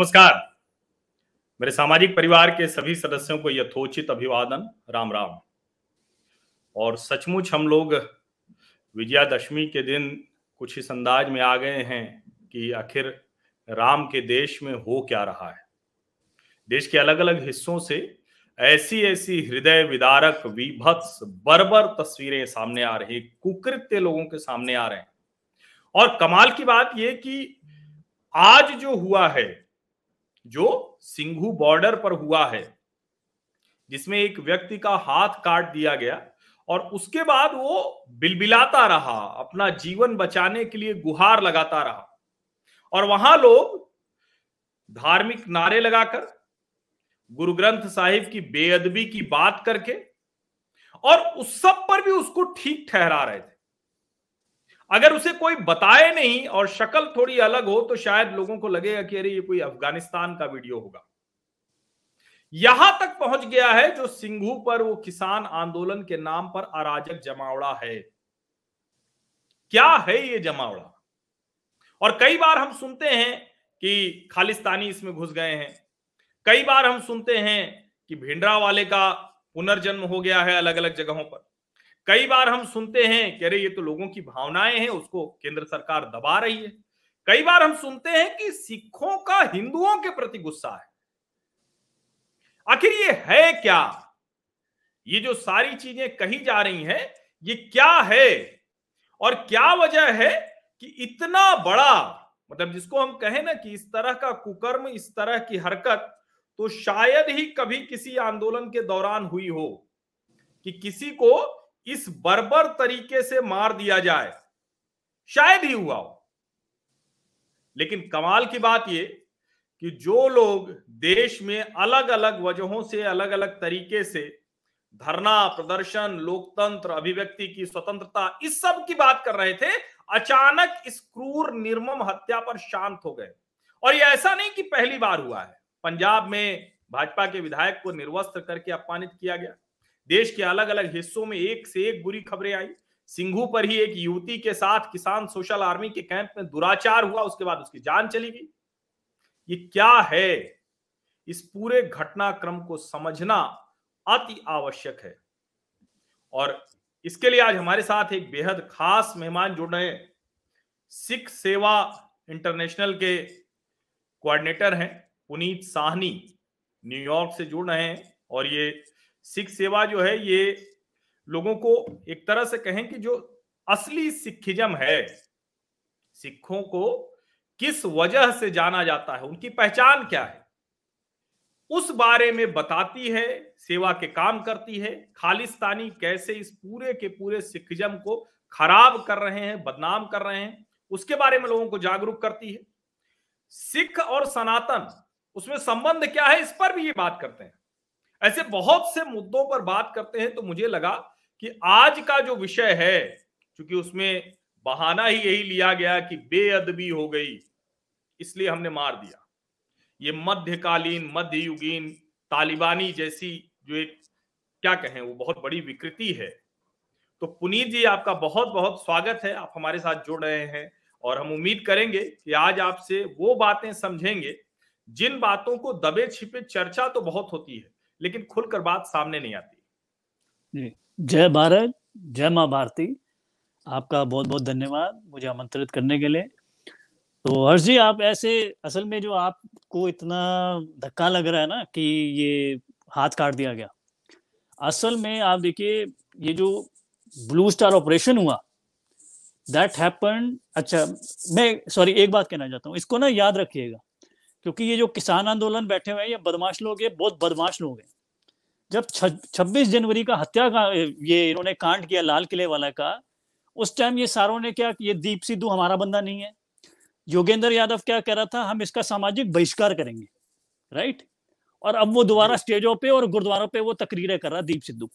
नमस्कार। मेरे सामाजिक परिवार के सभी सदस्यों को यथोचित अभिवादन, राम राम। और सचमुच हम लोग विजयादशमी के दिन कुछ इस अंदाज में आ गए हैं कि आखिर राम के देश में हो क्या रहा है। देश के अलग अलग हिस्सों से ऐसी ऐसी हृदय विदारक, विभत्स, बर्बर तस्वीरें सामने आ रही, कुकृत्य लोगों के सामने आ रहे हैं। और कमाल की बात यह कि आज जो हुआ है जो सिंघू बॉर्डर पर हुआ है, जिसमें एक व्यक्ति का हाथ काट दिया गया और उसके बाद वो बिलबिलाता रहा, अपना जीवन बचाने के लिए गुहार लगाता रहा। और वहाँ लोग धार्मिक नारे लगाकर, गुरु ग्रंथ साहिब की बेअदबी की बात करके और उस सब पर भी उसको ठीक ठहरा रहे थे। अगर उसे कोई बताए नहीं और शक्ल थोड़ी अलग हो तो शायद लोगों को लगेगा कि अरे, ये कोई अफ़गानिस्तान का वीडियो होगा। यहाँ तक पहुँच गया है जो सिंघू पर, वो किसान आंदोलन के नाम पर अराजक जमावड़ा है। क्या है ये जमावड़ा? और कई बार हम सुनते हैं कि खालिस्तानी इसमें घुस गए हैं। कई बार हम सुनते हैं कि भिंडरा वाले का पुनर्जन्म हो गया है अलग अलग जगहों पर। कई बार हम सुनते हैं कि अरे, ये तो लोगों की भावनाएँ हैं, उसको केंद्र सरकार दबा रही है। कई बार हम सुनते हैं कि सिखों का हिंदुओं के प्रति गुस्सा है। आखिर ये है क्या? ये जो सारी चीज़ें कही जा रही हैं, ये क्या है? और क्या वजह है कि इतना बड़ा मतलब जिसको हम कहें ना कि इस तरह का कुकर्म, इस तरह की हरकत तो शायद ही कभी किसी आंदोलन के दौरान हुई हो कि किसी को इस बर्बर तरीके से मार दिया जाए। शायद ही हुआ हो। लेकिन कमाल की बात यह कि जो लोग देश में अलग अलग वजहों से अलग अलग तरीके से धरना, प्रदर्शन, लोकतंत्र, अभिव्यक्ति की स्वतंत्रता, इस सब की बात कर रहे थे, अचानक इस क्रूर, निर्मम हत्या पर शांत हो गए। और यह ऐसा नहीं कि पहली बार हुआ है। पंजाब में भाजपा के विधायक को निर्वस्त्र करके अपमानित किया गया। देश के अलग अलग हिस्सों में एक से एक बुरी खबरें आई। सिंघू पर ही एक युवती के साथ किसान सोशल आर्मी के कैंप में दुराचार हुआ, उसके बाद उसकी जान चली गई। ये क्या है? इस पूरे घटनाक्रम को समझना अति आवश्यक है। और इसके लिए आज हमारे साथ एक बेहद खास मेहमान जुड़ रहे हैं। सिख सेवा इंटरनेशनल के कोऑर्डिनेटर हैं, पुनीत साहनी, न्यूयॉर्क से जुड़ रहे हैं और ये सिख सेवा जो है, ये लोगों को एक तरह से कहें कि जो असली सिखिज्म है, सिखों को किस वजह से जाना जाता है, उनकी पहचान क्या है, उस बारे में बताती है, सेवा के काम करती है, खालिस्तानी कैसे इस पूरे के पूरे सिखिज्म को खराब कर रहे हैं, बदनाम कर रहे हैं, उसके बारे में लोगों को जागरूक करती है। सिख और सनातन, उसमें संबंध क्या है, इस पर भी ये बात करते हैं। ऐसे बहुत से मुद्दों पर बात करते हैं तो मुझे लगा कि आज का जो विषय है क्योंकि उसमें बहाना ही यही लिया गया कि बेअदबी हो गई, इसलिए हमने मार दिया। ये मध्यकालीन, मध्ययुगीन, तालिबानी जैसी जो एक, क्या कहें, वो बहुत बड़ी विकृति है। तो पुनीत जी, आपका बहुत बहुत स्वागत है। आप हमारे साथ जुड़ रहे हैं और हम उम्मीद करेंगे कि आज आपसे वो बातें समझेंगे, जिन बातों को दबे छिपे चर्चा तो बहुत होती है लेकिन खुलकर बात सामने नहीं आती। जय भारत, जय माँ भारती। आपका बहुत बहुत धन्यवाद मुझे आमंत्रित करने के लिए। तो हर्ष जी, आप ऐसे असल में जो आपको इतना धक्का लग रहा है ना कि ये हाथ काट दिया गया, असल में आप देखिए, ये जो ब्लू स्टार ऑपरेशन हुआ दैट हैपन अच्छा मैं सॉरी एक बात कहना चाहता हूँ, इसको ना याद रखिएगा। क्योंकि ये जो किसान आंदोलन बैठे हुए हैं ये बदमाश लोग हैं बहुत बदमाश लोग हैं। जब छब्बीस जनवरी का हत्या का ये इन्होंने कांड किया लाल किले वाला का उस टाइम ये सारों ने क्या ये दीप सिद्धू हमारा बंदा नहीं है। योगेंद्र यादव क्या कह रहा था हम इसका सामाजिक बहिष्कार करेंगे राइट और अब वो दोबारा स्टेजों पे और गुरुद्वारों पे वो तकरीरें कर रहा दीप सिद्धू।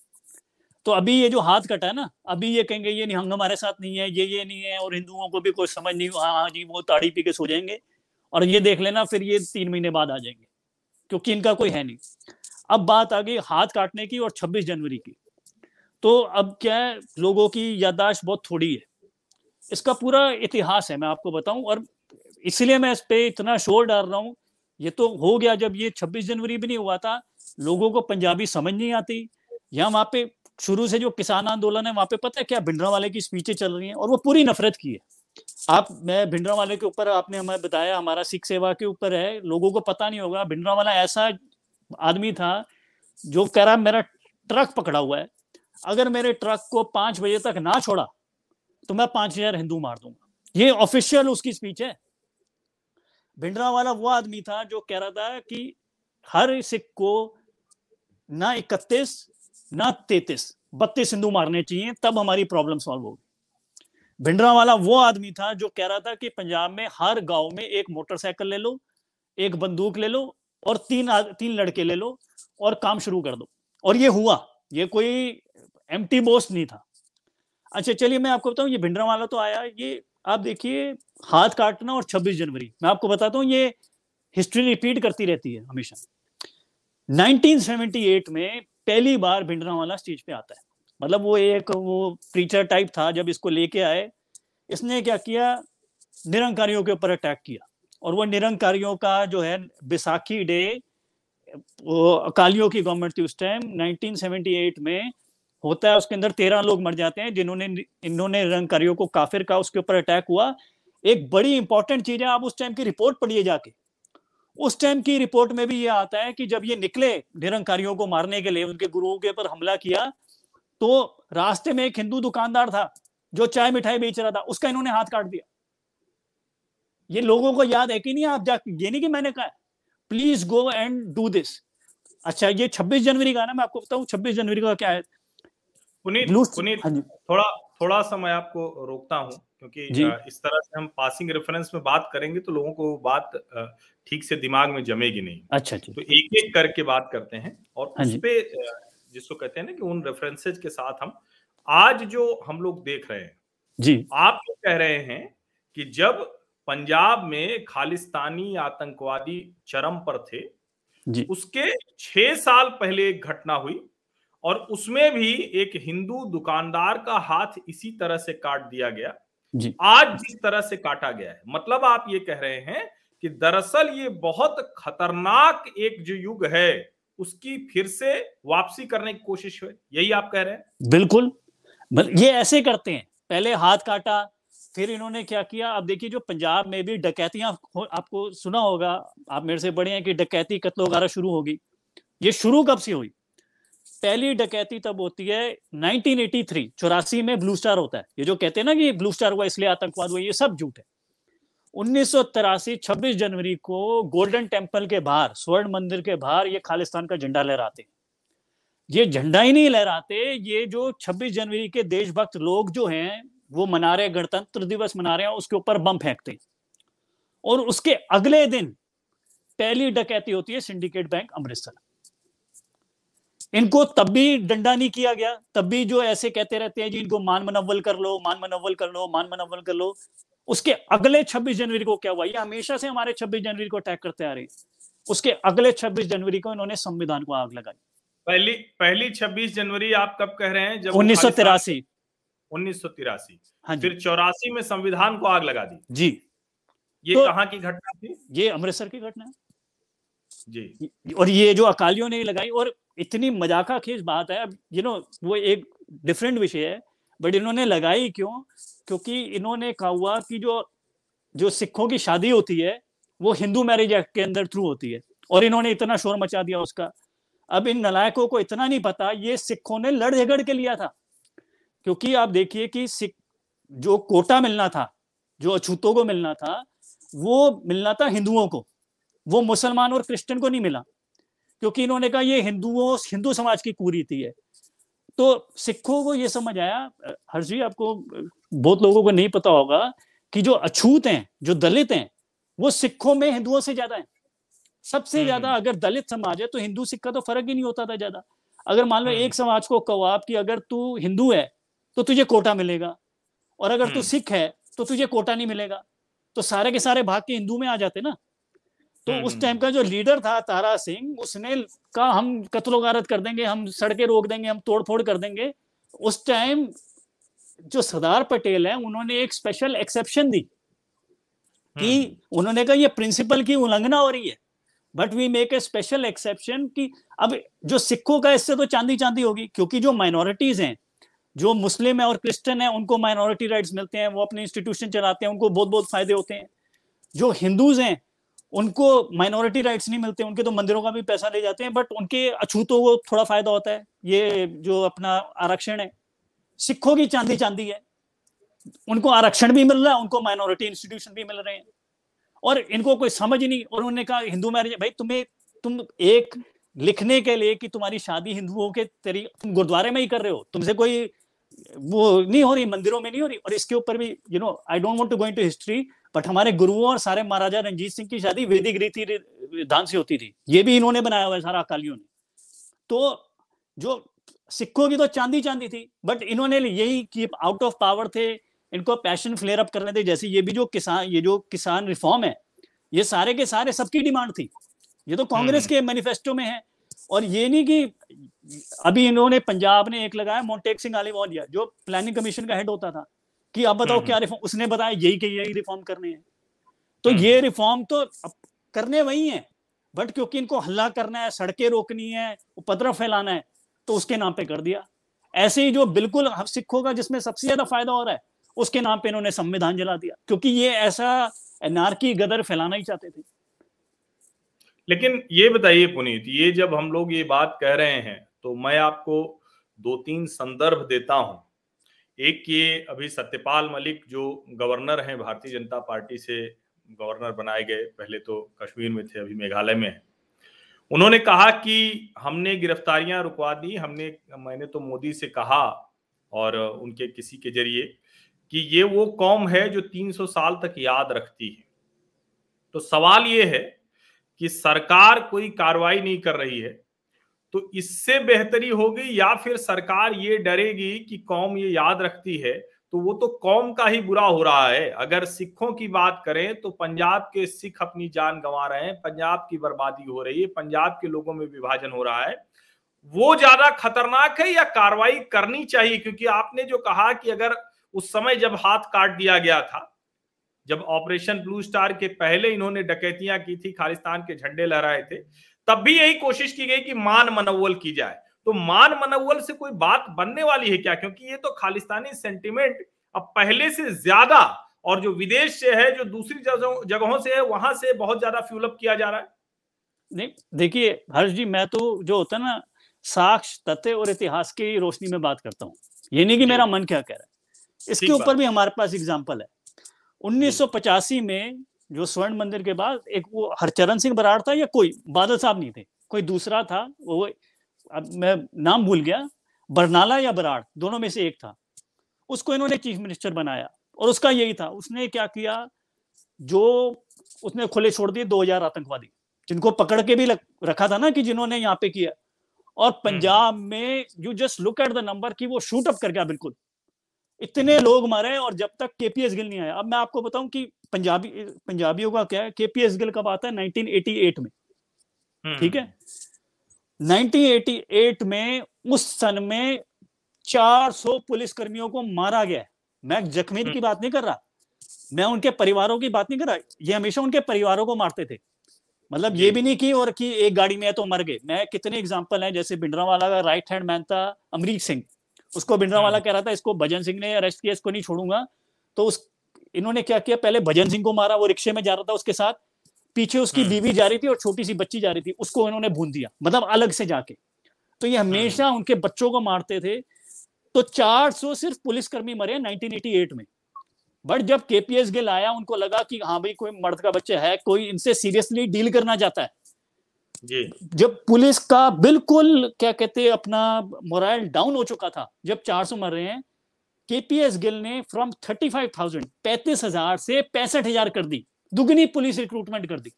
तो अभी ये जो हाथ कटा है ना अभी ये कहेंगे ये नहीं हम हमारे साथ नहीं है ये ये नहीं है और हिंदुओं को भी कोई समझ नहीं हाँ हाँ जी वो ताड़ी पी के सो जाएँगे। और ये देख लेना, फिर ये तीन महीने बाद आ जाएँगे, क्योंकि इनका कोई है नहीं। अब बात आ गई हाथ काटने की और 26 जनवरी की। तो अब क्या है, लोगों की याददाश्त बहुत थोड़ी है। इसका पूरा इतिहास है, मैं आपको बताऊँ, और इसलिए मैं इस पे इतना शोर डाल रहा हूँ। ये तो हो गया जब ये 26 जनवरी भी नहीं हुआ था, लोगों को पंजाबी समझ नहीं आती। यहाँ वहाँ पे शुरू से जो किसान आंदोलन है, वहाँ पे पता है क्या भिंडरा वाले की स्पीचें चल रही हैं, और वो पूरी नफरत की है। आप, मैं भिंडरा वाले के ऊपर आपने हमें बताया, हमारा सिख सेवा के ऊपर है, लोगों को पता नहीं होगा। भिंडरा वाला ऐसा आदमी था जो कह रहा मेरा ट्रक पकड़ा हुआ है। अगर मेरे ट्रक को पाँच बजे तक ना छोड़ा तो मैं पाँच हज़ार हिंदू मार दूँगा। ये ऑफिशियल उसकी स्पीच है। भिंडरा वाला वो आदमी था जो कह रहा था कि हर सिख को ना इकतीस, ना तैतीस, बत्तीस हिंदू मारने चाहिए, तब हमारी प्रॉब्लम सॉल्व होगी। भिंडरा वाला वो आदमी था जो कह रहा था कि पंजाब में हर गाँव में एक मोटरसाइकिल ले लो, एक बंदूक ले लो और तीन तीन लड़के ले लो और काम शुरू कर दो। और ये हुआ, ये कोई एम टी बोस्ट नहीं था। अच्छा चलिए मैं आपको बताऊँ, ये भिंडरा वाला तो आया, ये आप देखिए, हाथ काटना और 26 जनवरी, मैं आपको बताता हूँ, ये हिस्ट्री रिपीट करती रहती है हमेशा। 1978 में पहली बार भिंडरा वाला स्टेज पे आता है। मतलब वो एक वो प्रीचर टाइप था, जब इसको लेके आए, इसने क्या किया? निरंकारियों के ऊपर अटैक किया। और वो निरंकारियों का जो है, बैसाखी डे, वो अकालियों की गवर्नमेंट थी उस टाइम 1978 में होता है, उसके अंदर तेरह लोग मर जाते हैं, जिन्होंने, इन्होंने निरंकारियों को काफिर का उसके ऊपर अटैक हुआ। एक बड़ी इंपॉर्टेंट चीज़ है, आप उस टाइम की रिपोर्ट पढ़िए जाके। उस टाइम की रिपोर्ट में भी ये आता है कि जब ये निकले, निरंकारियों को मारने के लिए, उनके गुरुओं के ऊपर हमला किया तो रास्ते में एक हिंदू दुकानदार था जो चाय मिठाई बेच रहा था उसका इन्होंने हाथ काट दिया। ये लोगों को याद है कि नहीं? आप जा ये नहीं कि मैंने कहा please go and do this अच्छा ये 26 जनवरी का ना मैं आपको बताऊँ 26 जनवरी का क्या है? पुनीत पुनीत हाँ थोड़ा थोड़ा सा मैं आपको रोकता हूँ क्योंकि इस तरह से हम पासिंग रेफरेंस में बात करेंगे तो लोगों को बात ठीक से दिमाग में जमेगी नहीं। अच्छा तो एक एक करके बात करते हैं और हाँ उस पे जिसको कहते हैं ना कि उन रेफरेंसेज के साथ हम आज जो हम लोग देख रहे हैं जी। आप तो कह रहे हैं कि जब पंजाब में खालिस्तानी आतंकवादी चरम पर थे जी। उसके छह साल पहले एक घटना हुई और उसमें भी एक हिंदू दुकानदार का हाथ इसी तरह से काट दिया गया। जी। आज जिस तरह से काटा गया है मतलब आप ये कह रहे हैं कि दरअसल ये बहुत खतरनाक एक जो युग है उसकी फिर से वापसी करने की कोशिश हुई। यही आप कह रहे हैं? बिल्कुल। ये ऐसे करते हैं। पहले हाथ काटा, फिर इन्होंने क्या किया? अब देखिए, जो पंजाब में भी डकैतियाँ आपको सुना होगा, आप मेरे से बड़े हैं कि डकैती कत्ल वगैरह शुरू होगी। ये शुरू कब से हुई? पहली डकैती तब होती है 1983 चौरासी में ब्लू स्टार होता है। ये जो कहते हैं ना कि ब्लू स्टार हुआ, इसलिए आतंकवाद हुआ, ये सब झूठ है। उन्नीस सौ तिरासी, छब्बीस जनवरी को गोल्डन टेंपल के बाहर, स्वर्ण मंदिर के बाहर ये खालिस्तान का झंडा लहराते ये झंडा ही नहीं लहराते, ये जो 26 जनवरी के देशभक्त लोग जो हैं, वो मना रहे गणतंत्र दिवस मना रहे हैं उसके ऊपर बम फेंकते और उसके अगले दिन पहली डकैती होती है सिंडिकेट बैंक अमृतसर। इनको तब भी डंडा नहीं किया गया, तब भी जो ऐसे कहते रहते हैं जी, इनको मान मनवल कर लो, मान मनव्वल कर लो, मान मनवल कर लो। उसके अगले 26 जनवरी को क्या हुआ? ये हमेशा से हमारे 26 जनवरी को अटैक करते आ रहे हैं। उसके अगले 26 जनवरी को इन्होंने संविधान को आग लगाई। पहली पहली 26 जनवरी आप कब कह रहे हैं? जब उन्नीस सौ तिरासी। उन्नीस सौ तिरासी। फिर चौरासी में संविधान को आग लगा दी। जी। ये तो, कहाँ की घटना थी? ये अमृतसर की घटना जी। और ये जो अकालियों ने लगाई और इतनी मजाका खेज बात है। अब यू नो वो एक डिफरेंट विषय है बट इन्होंने लगाई क्यों? क्योंकि इन्होंने कहा हुआ कि जो जो सिखों की शादी होती है, वो हिंदू मैरिज एक्ट के अंदर थ्रू होती है। और इन्होंने इतना शोर मचा दिया उसका। अब इन नलायकों को इतना नहीं पता, ये सिखों ने लड़ झगड़ के लिया था। क्योंकि आप देखिए कि सिख, जो कोटा मिलना था, जो अछूतों को मिलना था, वो मिलना था हिंदुओं को। वो मुसलमान और क्रिश्चियन को नहीं मिला। क्योंकि इन्होंने कहा, ये हिंदुओं, हिंदू समाज की कुरीति है। तो सिखों को ये समझ आया हर्जी आपको बहुत लोगों को नहीं पता होगा कि जो अछूत हैं जो दलित हैं वो सिखों में हिंदुओं से ज़्यादा है। सबसे हम्म, ज़्यादा हम्म। अगर दलित समाज है तो हिंदू सिख का तो फ़र्क ही नहीं होता था ज़्यादा। अगर मान लो हम्म, एक समाज को कहो आप कि अगर तू हिंदू है तो तुझे कोटा मिलेगा और अगर तू सिख है तो तुझे कोटा नहीं मिलेगा। तो सारे के सारे भाग के हिंदू में आ जाते ना। तो उस टाइम का जो लीडर था तारा सिंह उसने का हम कत्लो गारत कर देंगे हम सड़कें रोक देंगे हम तोड़ फोड़ कर देंगे। उस टाइम जो सरदार पटेल है उन्होंने एक स्पेशल एक्सेप्शन दी कि उन्होंने कहा ये प्रिंसिपल की उल्लंघना हो रही है but we make a special exception कि अब जो सिखों का इससे तो चांदी चांदी होगी क्योंकि जो माइनॉरिटीज हैं जो मुस्लिम है और क्रिश्चियन है उनको माइनॉरिटी राइट्स मिलते हैं वो अपने इंस्टीट्यूशन चलाते हैं उनको बहुत बहुत फ़ायदे होते हैं। जो हिंदूज हैं उनको माइनॉरिटी राइट्स नहीं मिलते, उनके तो मंदिरों का भी पैसा ले जाते हैं बट उनके अछूतों को थोड़ा फ़ायदा होता है। ये जो अपना आरक्षण है, सिखों की चांदी चांदी है। उनको आरक्षण भी मिल रहा है, उनको माइनॉरिटी इंस्टीट्यूशन भी मिल रहे हैं। और इनको कोई समझ नहीं, और उन्होंने कहा, हिंदू मैरिज भाई, तुम्हें, तुम एक लिखने के लिए कि तुम्हारी शादी हिंदुओं के तरीके तुम गुरुद्वारे में ही कर रहे हो, तुमसे कोई वो नहीं हो रही, मंदिरों में नहीं हो रही, और इसके ऊपर भी you know I don't want to go into history but हमारे गुरुओं और सारे महाराजा रंजीत सिंह की शादी वैदिक रीति विधान से होती थी। ये भी इन्होंने बनाया हुआ है सारा अकालियों ने। तो जो सिखों की तो चांदी चांदी थी बट इन्होंने यही कि आउट ऑफ़ पावर थे इनको पैशन फ्लेयर अप करने थे जैसे ये भी जो किसान ये जो किसान रिफॉर्म है ये सारे के सारे सबकी डिमांड थी। ये तो कांग्रेस हम्म। के मैनिफेस्टो में है। और ये नहीं कि अभी इन्होंने पंजाब ने एक लगाया मोन्टेक सिंह आलिवालिया जो प्लानिंग कमीशन का हेड होता था। कि अब बताओ हम्म। क्या रिफॉर्म उसने बताया यही कि यही रिफॉर्म करने हैं तो हम्म। ये रिफॉर्म तो करने वही है बट क्योंकि इनको हल्ला करना है सड़कें रोकनी है उपद्रव फैलाना है तो उसके नाम पे कर दिया ऐसे ही जो बिल्कुल सिखों का जिसमें सबसे ज़्यादा फ़ायदा हो रहा है उसके नाम पे इन्होंने संविधान जला दिया क्योंकि ये ऐसा एनआरकी गदर फैलाना ही चाहते थे लेकिन ये बताइए पुनीत ये जब हम लोग ये बात कह रहे हैं तो मैं आपको दो तीन संदर्भ देता हूँ एक ये अभी सत्यपाल मलिक जो गवर्नर हैं, भारतीय जनता पार्टी से गवर्नर बनाए गए, पहले तो कश्मीर में थे, अभी मेघालय में उन्होंने कहा कि हमने गिरफ्तारियाँ रुकवा दी, हमने, मैंने तो मोदी से कहा और उनके किसी के ज़रिए कि ये वो कौम है जो 300 साल तक याद रखती है। तो सवाल ये है कि सरकार कोई कार्रवाई नहीं कर रही है तो इससे बेहतरी होगी या फिर सरकार ये डरेगी कि कौम ये याद रखती है? तो वो तो कौम का ही बुरा हो रहा है। अगर सिखों की बात करें तो पंजाब के सिख अपनी जान गंवा रहे हैं। पंजाब की बर्बादी हो रही है। पंजाब के लोगों में विभाजन हो रहा है। वो ज़्यादा खतरनाक है या कार्रवाई करनी चाहिए? क्योंकि आपने जो कहा कि अगर उस समय जब हाथ काट दिया गया था, जब ऑपरेशन ब्लू स्टार के पहले इन्होंने डकैतियाँ की थी, खालिस्तान के झंडे लहराए थे तब भी यही कोशिश की गई कि मान मनोवल की जाए। तो मान मनोवल से कोई बात बनने वाली है क्या? क्योंकि ये तो खालिस्तानी सेंटिमेंट अब पहले से ज़्यादा और जो विदेश से है जो दूसरी जगहों से है वहाँ से बहुत ज़्यादा फ्यूलअप किया जा रहा है। नहीं देखिए हर्ष जी मैं तो जो होता है ना साक्ष तथ्य और इतिहास की रोशनी में बात करता हूँ। ये नहीं कि मेरा मन क्या कह रहा है। इसके ऊपर भी हमारे पास एग्ज़ाम्पल है। उन्नीस सौ पचासी में जो स्वर्ण मंदिर के बाद एक वो हरचरण सिंह बराड़ था या कोई? बादल साहब नहीं थे। कोई दूसरा था? वो अब मैं नाम भूल गया। बरनाला या बराड़? दोनों में से एक था। उसको इन्होंने चीफ मिनिस्टर बनाया और उसका यही था। उसने क्या किया? जो उसने खुले छोड़ दिए दो हज़ार आतंकवादी। जिनको पकड़ के भी लग, रखा था ना कि जिन्होंने यहाँ पे किया। और हम्म। पंजाब में you just look at the number कि वो शूट अप कर गया बिल्कुल। इतने लोग मारे और जब तक केपीएस गिल नहीं आया। अब मैं आपको बताऊँ कि पंजाबी पंजाबियों का क्या है? केपीएस गिल कब आता है? 1988 में। हम्म। ठीक है? 1988 में उस सन में 400 पुलिस कर्मियों को मारा गया है। मैं जख्मी की हम्म। बात नहीं कर रहा। मैं उनके परिवारों की बात नहीं कर रहा। ये हमेशा उनके परिवारों को मारते थे। मतलब ये भी नहीं की और कि एक गाड़ी में है तो मर गए। मैं कितने एग्ज़ाम्पल हैं जैसे भिंडरा वाला का राइट हैंड मैन था अमरीक सिंह। उसको भिंडरा वाला हम्म। कह रहा था इसको भजन सिंह ने अरेस्ट किया इसको नहीं छोड़ूँगा। तो उस इन्होंने क्या किया? पहले भजन सिंह को मारा वो रिक्शे में जा रहा था उसके साथ। पीछे उसकी हम्म। बीवी जा रही थी और छोटी सी बच्ची जा रही थी उसको इन्होंने भून दिया मतलब अलग से जाके। तो ये हमेशा हम्म। उनके बच्चों को मारते थे। तो 400 सिर्फ़ पुलिसकर्मी मरे 1988 में। बट जब केपीएस गिल आया उनको लगा कि हाँ भाई कोई मर्द का बच्चा है कोई इनसे सीरियसली डील करना चाहता है। जब पुलिस का बिल्कुल क्या कहते अपना मोराइल डाउन हो चुका था जब 400 मर रहे हैं केपीएस गिल ने फ्रॉम थर्टी फाइव थाउज़ेंड पैंतीस हज़ार से पैंसठ हज़ार कर दी दुगनी पुलिस रिक्रूटमेंट कर दी।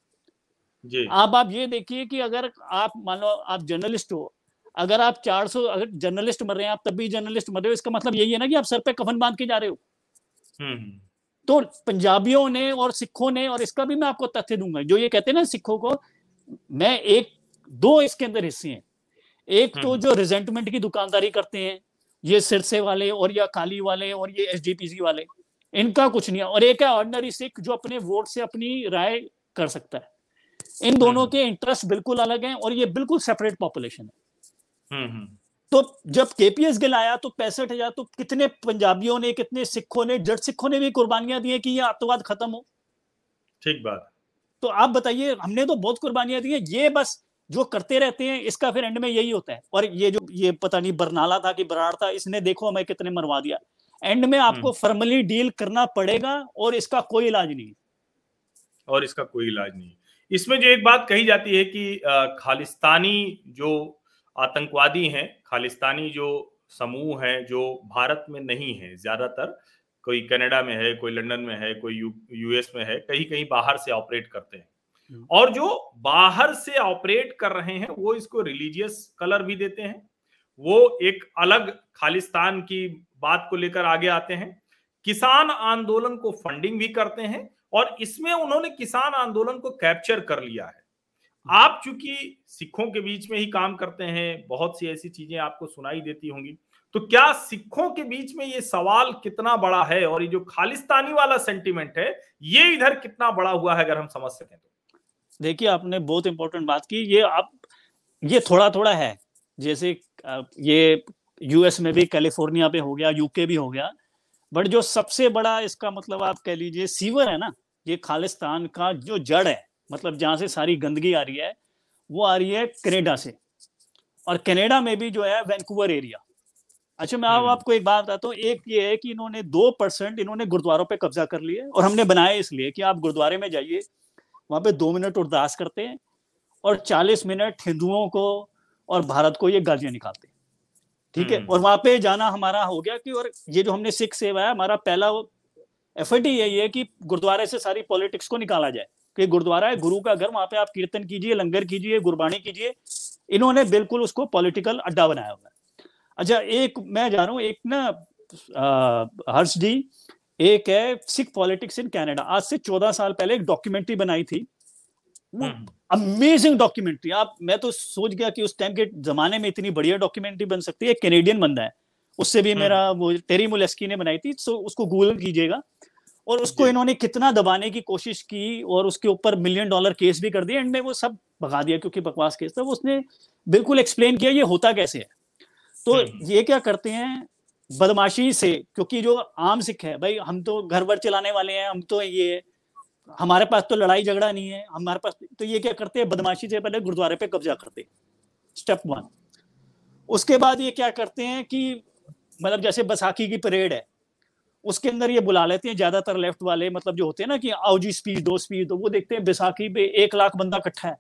जी। आप आप ये देखिए कि अगर आप मान लो आप जर्नलिस्ट हो अगर आप 400 अगर जर्नलिस्ट मर रहे हैं आप तब भी जर्नलिस्ट मर रहे हो इसका मतलब यही है ना कि आप सर पे कफन बाँध के जा रहे हो। हम्म, हम्म। तो पंजाबियों ने और सिखों ने और इसका भी मैं आपको तथ्य दूँगा जो ये कहते हैं ना सिखों को मैं एक दो इसके अंदर हिस्से हैं। एक तो हम्म। जो रिजेंटमेंट की दुकानदारी करते हैं ये सिरसे वाले और या काली वाले और ये एस वाले इनका कुछ नहीं है। और एक है ऑर्डनरी सिख जो अपने वोट से अपनी राय कर सकता है। इन दोनों के इंटरेस्ट बिल्कुल अलग हैं और ये बिल्कुल सेपरेट पॉपुलेशन है। तो जब केपीएस गिल आया तो पैंसठ हज़ार तो कितने पंजाबियों ने कितने सिखों ने जट सिखों ने भी कुर्बानियाँ दी कि ये आतंकवाद खत्म हो? ठीक बात। तो आप बताइए हमने तो बहुत कुर्बानियाँ दी है। ये बस जो करते रहते हैं इसका फिर एंड में यही होता है। और ये जो ये पता नहीं बरनाला था कि बराड़ था इसने देखो हमें कितने मरवा दिया। एंड में आपको फॉर्मली हम्म। डील करना पड़ेगा और इसका कोई इलाज नहीं। और इसका कोई इलाज नहीं। इसमें जो एक बात कही जाती है कि खालिस्तानी जो आतंकवादी हैं खालिस्तानी जो समूह हैं जो भारत में नहीं है ज़्यादातर कोई कनाडा में है कोई लंदन में है कोई यू, यूएस में है कहीं कहीं बाहर से ऑपरेट करते हैं। हम्म। और जो बाहर से ऑपरेट कर रहे हैं वो इसको रिलीजियस कलर भी देते हैं। वो एक अलग खालिस्तान की बात को लेकर आगे आते हैं। किसान आंदोलन को फंडिंग भी करते हैं और इसमें उन्होंने किसान आंदोलन को कैप्चर कर लिया है। आप चूँकि सिखों के बीच में ही काम करते हैं बहुत सी ऐसी चीज़ें आपको सुनाई देती होंगी। तो क्या सिखों के बीच में ये सवाल कितना बड़ा है और ये जो खालिस्तानी वाला सेंटिमेंट है, ये इधर कितना बड़ा हुआ है अगर हम समझ सकें तो? देखिए, आपने बहुत इंपॉर्टेंट बात की। ये आप, ये थोड़ा थोड़ा है। जैसे ये यूएस में भी कैलिफ़ोर्निया पे हो गया यूके भी हो गया बट जो सबसे बड़ा इसका मतलब आप कह लीजिए सीवर है ना, ये खालिस्तान का जो जड़ है मतलब जहाँ से सारी गंदगी आ रही है, वो आ रही है कनेडा से। और कनेडा में भी जो है वैंकूवर एरिया अच्छा मैं हम्म। आपको एक बात बताता हूँ। एक ये है कि इन्होंने दो परसेंट इन्होंने गुरुद्वारों पे कब्जा कर लिया और हमने बनाया इसलिए कि आप गुरुद्वारे में जाइए वहाँ पे दो मिनट उर्दास करते हैं और चालीस मिनट हिंदुओं को और भारत को ये गालियाँ निकालते हैं। ठीक है? हम्म। और वहाँ पे जाना हमारा हो गया कि और ये जो हमने सिख सेवा है हमारा पहला एफर्ट ही यही है कि गुरुद्वारे से सारी पॉलिटिक्स को निकाला जाए। कि गुरुद्वारा है गुरु का घर वहाँ पे आप कीर्तन कीजिए लंगर कीजिए गुरबाणी कीजिए। इन्होंने बिल्कुल उसको पॉलिटिकल अड्डा बनाया हुआ है। अच्छा एक मैं जा रहा हूँ एक ना हर्ष जी एक है सिख पॉलिटिक्स इन कनाडा। आज से चौदह साल पहले एक डॉक्यूमेंट्री बनाई थी। अमेजिंग डॉक्यूमेंट्री आप मैं तो सोच गया कि उस टाइम के जमाने में इतनी बढ़िया डॉक्यूमेंट्री बन सकती है कैनेडियन बंदा है। उससे भी हम्म। मेरा वो टेरी मुलेस्की ने बनाई थी तो उसको गूगल कीजिएगा। और उसको इन्होंने कितना दबाने की कोशिश की और उसके ऊपर मिलियन डॉलर केस भी कर दिया एंड में वो सब भगा दिया क्योंकि बकवास केस था। वो उसने बिल्कुल एक्सप्लेन किया ये होता कैसे है? तो हम्म। ये क्या करते हैं बदमाशी से क्योंकि जो आम सिख है भाई हम तो घर वर चलाने वाले हैं हम तो ये हमारे पास तो लड़ाई झगड़ा नहीं है हमारे पास तो ये क्या करते हैं बदमाशी से पहले गुरुद्वारे पे कब्जा करते स्टेप वन उसके बाद ये क्या करते हैं कि मतलब जैसे बैसाखी की परेड है उसके अंदर ये बुला लेते हैं ज़्यादातर लेफ़्ट वाले मतलब जो होते हैं ना कि आओ जी स्पीच दो स्पीच दो वो देखते हैं बैसाखी पे एक लाख बंदा इकट्ठा है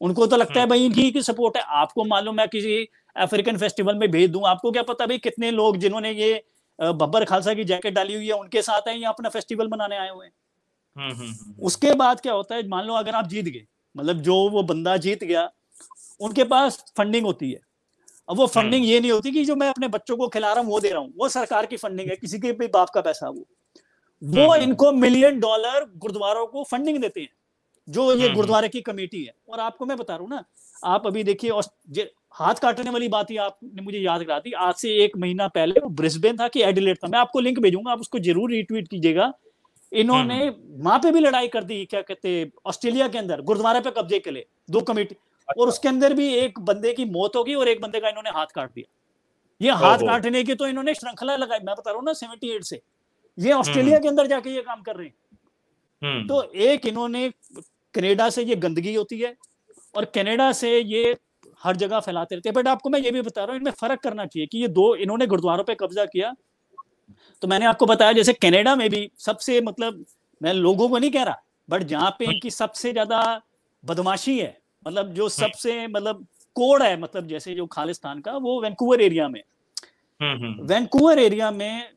उनको तो लगता है हम्म। भाई इनकी की सपोर्ट है आपको मालूम है किसी अफ्रीकन फेस्टिवल में भेज दूँ? आपको क्या पता भाई कितने लोग जिन्होंने ये बब्बर खालसा की जैकेट डाली हुई है उनके साथ है या अपना फेस्टिवल मनाने आए हुए हैं? हम्म, हम्म, हम्म, उसके बाद क्या होता है मान लो अगर आप जीत गए मतलब जो वो बंदा जीत गया उनके पास फंडिंग होती है। अब वो फंडिंग ये नहीं होती कि जो मैं अपने बच्चों को खिला रहा हूँ वो दे रहा हूँ। वो सरकार की फंडिंग है किसी के भी बाप का पैसा वो। वो इनको मिलियन डॉलर गुरुद्वारों को फंडिंग देते हैं जो ये गुरुद्वारे की कमेटी है। और आपको मैं बता रहा हूँ ना आप अभी देखिए हाथ काटने वाली बात ही आपने मुझे याद करा दी। आज से एक महीना पहले वो ब्रिस्बेन था कि एडिलेट था। मैं आपको लिंक भेजूँगा आप उसको ज़रूर रिट्वीट कीजिएगा। इन्होंने हम्म। वहाँ पे भी लड़ाई कर दी क्या कहते ऑस्ट्रेलिया के अंदर गुरुद्वारे पे कब्जे के लिए दो कमेटी। अच्छा। और उसके अंदर भी एक बंदे की मौत होगी और एक बंदे का इन्होंने हाथ काट दिया। ये हाथ काटने की तो इन्होंने श्रृंखला लगाई। मैं बता रहा हूँ ना सेवेंटी एट से। ये ऑस्ट्रेलिया हम्म। के अंदर जाके ये काम कर रहे हैं। हम्म। तो एक इन्होंने कनेडा से ये गंदगी होती है और कनेडा से ये हर जगह फैलाते रहते हैं। बट आपको मैं ये भी बता रहा हूँ इनमें फ़र्क करना चाहिए कि ये दो इन्होंने गुरुद्वारों पर कब्जा किया। तो मैंने आपको बताया जैसे कनाडा में भी सबसे मतलब मैं लोगों को नहीं कह रहा बट जहाँ पे इनकी सबसे ज़्यादा बदमाशी है मतलब जो हम्म। सबसे मतलब कोड है मतलब जैसे जो खालिस्तान का वो वैंकूवर एरिया में। वैंकूवर हम्म, एरिया हम्म, में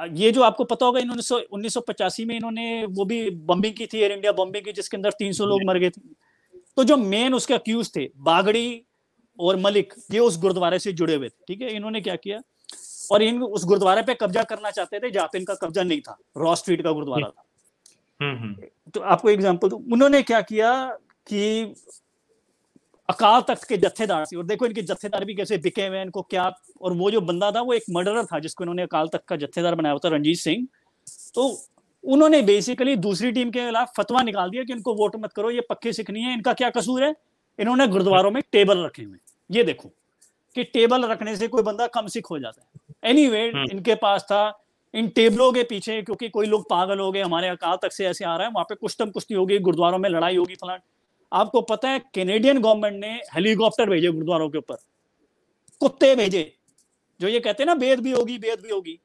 ये जो आपको पता होगा इन्होंने उन्नीस सौ पचासी में इन्होंने वो भी बम्बिंग की थी एयर इंडिया बम्बिंग की जिसके अंदर 300 लोग मर गए थे। तो जो मेन उसके अक्यूज थे बागड़ी और मलिक ये उस गुरुद्वारे से जुड़े हुए थे ठीक है? इन्होंने क्या किया? और इन उस गुरुद्वारे पे कब्जा करना चाहते थे जहाँ पे इनका कब्जा नहीं था रॉ स्ट्रीट का गुरुद्वारा था। हम्म, हम्म। तो आपको एग्ज़ाम्पल दो उन्होंने क्या किया कि अकाल तख्त के जत्थेदार से और देखो इनके जत्थेदार भी कैसे बिके हुए इनको क्या और वो जो बंदा था वो एक मर्डरर था जिसको इन्होंने अकाल तख्त का जत्थेदार बनाया था रंजीत सिंह। तो उन्होंने बेसिकली दूसरी टीम के खिलाफ फतवा निकाल दिया कि इनको वोट मत करो ये पक्के सिख नहीं है इनका क्या कसूर है? इन्होंने गुरुद्वारों में टेबल रखे हुए ये देखो कि टेबल रखने से कोई बंदा कम सिख हो जाता है। एनी anyway, इनके पास था इन टेबलों के पीछे क्योंकि कोई लोग पागल हो गए हमारे अकाल तक से ऐसे आ रहा है वहाँ पे कुश्तम कुश्ती होगी गुरुद्वारों में लड़ाई होगी फलान। आपको पता है कैनेडियन गवर्नमेंट ने हेलीकॉप्टर भेजे गुरुद्वारों के ऊपर। कुत्ते भेजे जो ये कहते हैं ना बेद भी होगी बेद भी होगी।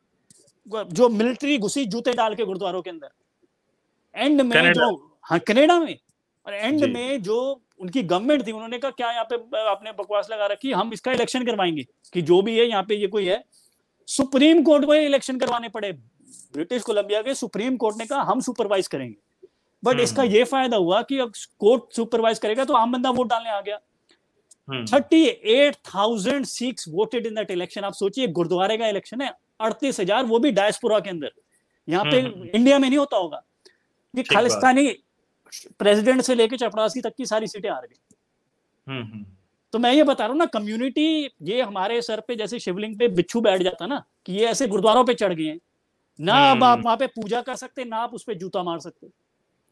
जो मिलिट्री घुसी जूते डाल के गुरुद्वारों के अंदर। एंड में जो हाँ कनेडा में। और एंड में जो उनकी गवर्नमेंट थी उन्होंने कहा क्या यहाँ पे आपने बकवास लगा रखी? हम इसका इलेक्शन करवाएँगे। कि जो भी है यहाँ पे ये कोई है। सुप्रीम कोर्ट को इलेक्शन करवाने पड़े। ब्रिटिश कोलंबिया के सुप्रीम कोर्ट ने कहा हम सुपरवाइज करेंगे। बट हम्म, इसका। ये फ़ायदा हुआ कि अब कोर्ट सुपरवाइज करेगा तो आम बंदा वोट डालने आ गया। Thirty eight thousand six voted in that election आप सोचिए गुरुद्वारे का इलेक्शन है। अड़तीस हज़ार वो भी डायस्पोरा के अंदर। यहाँ पे इंडिया हम्म, में नहीं होता होगा। ये खालिस्तानी प्रेसिडेंट से लेके चपड़ासी तक की सारी सीटें आ रही तो मैं ये बता रहा हूँ ना कम्युनिटी ये हमारे सर पे जैसे शिवलिंग पे बिच्छू बैठ जाता ना कि ये ऐसे गुरुद्वारों पे चढ़ गए हैं। ना अब आप वहाँ पे पूजा कर सकते ना आप उस पर जूता मार सकते।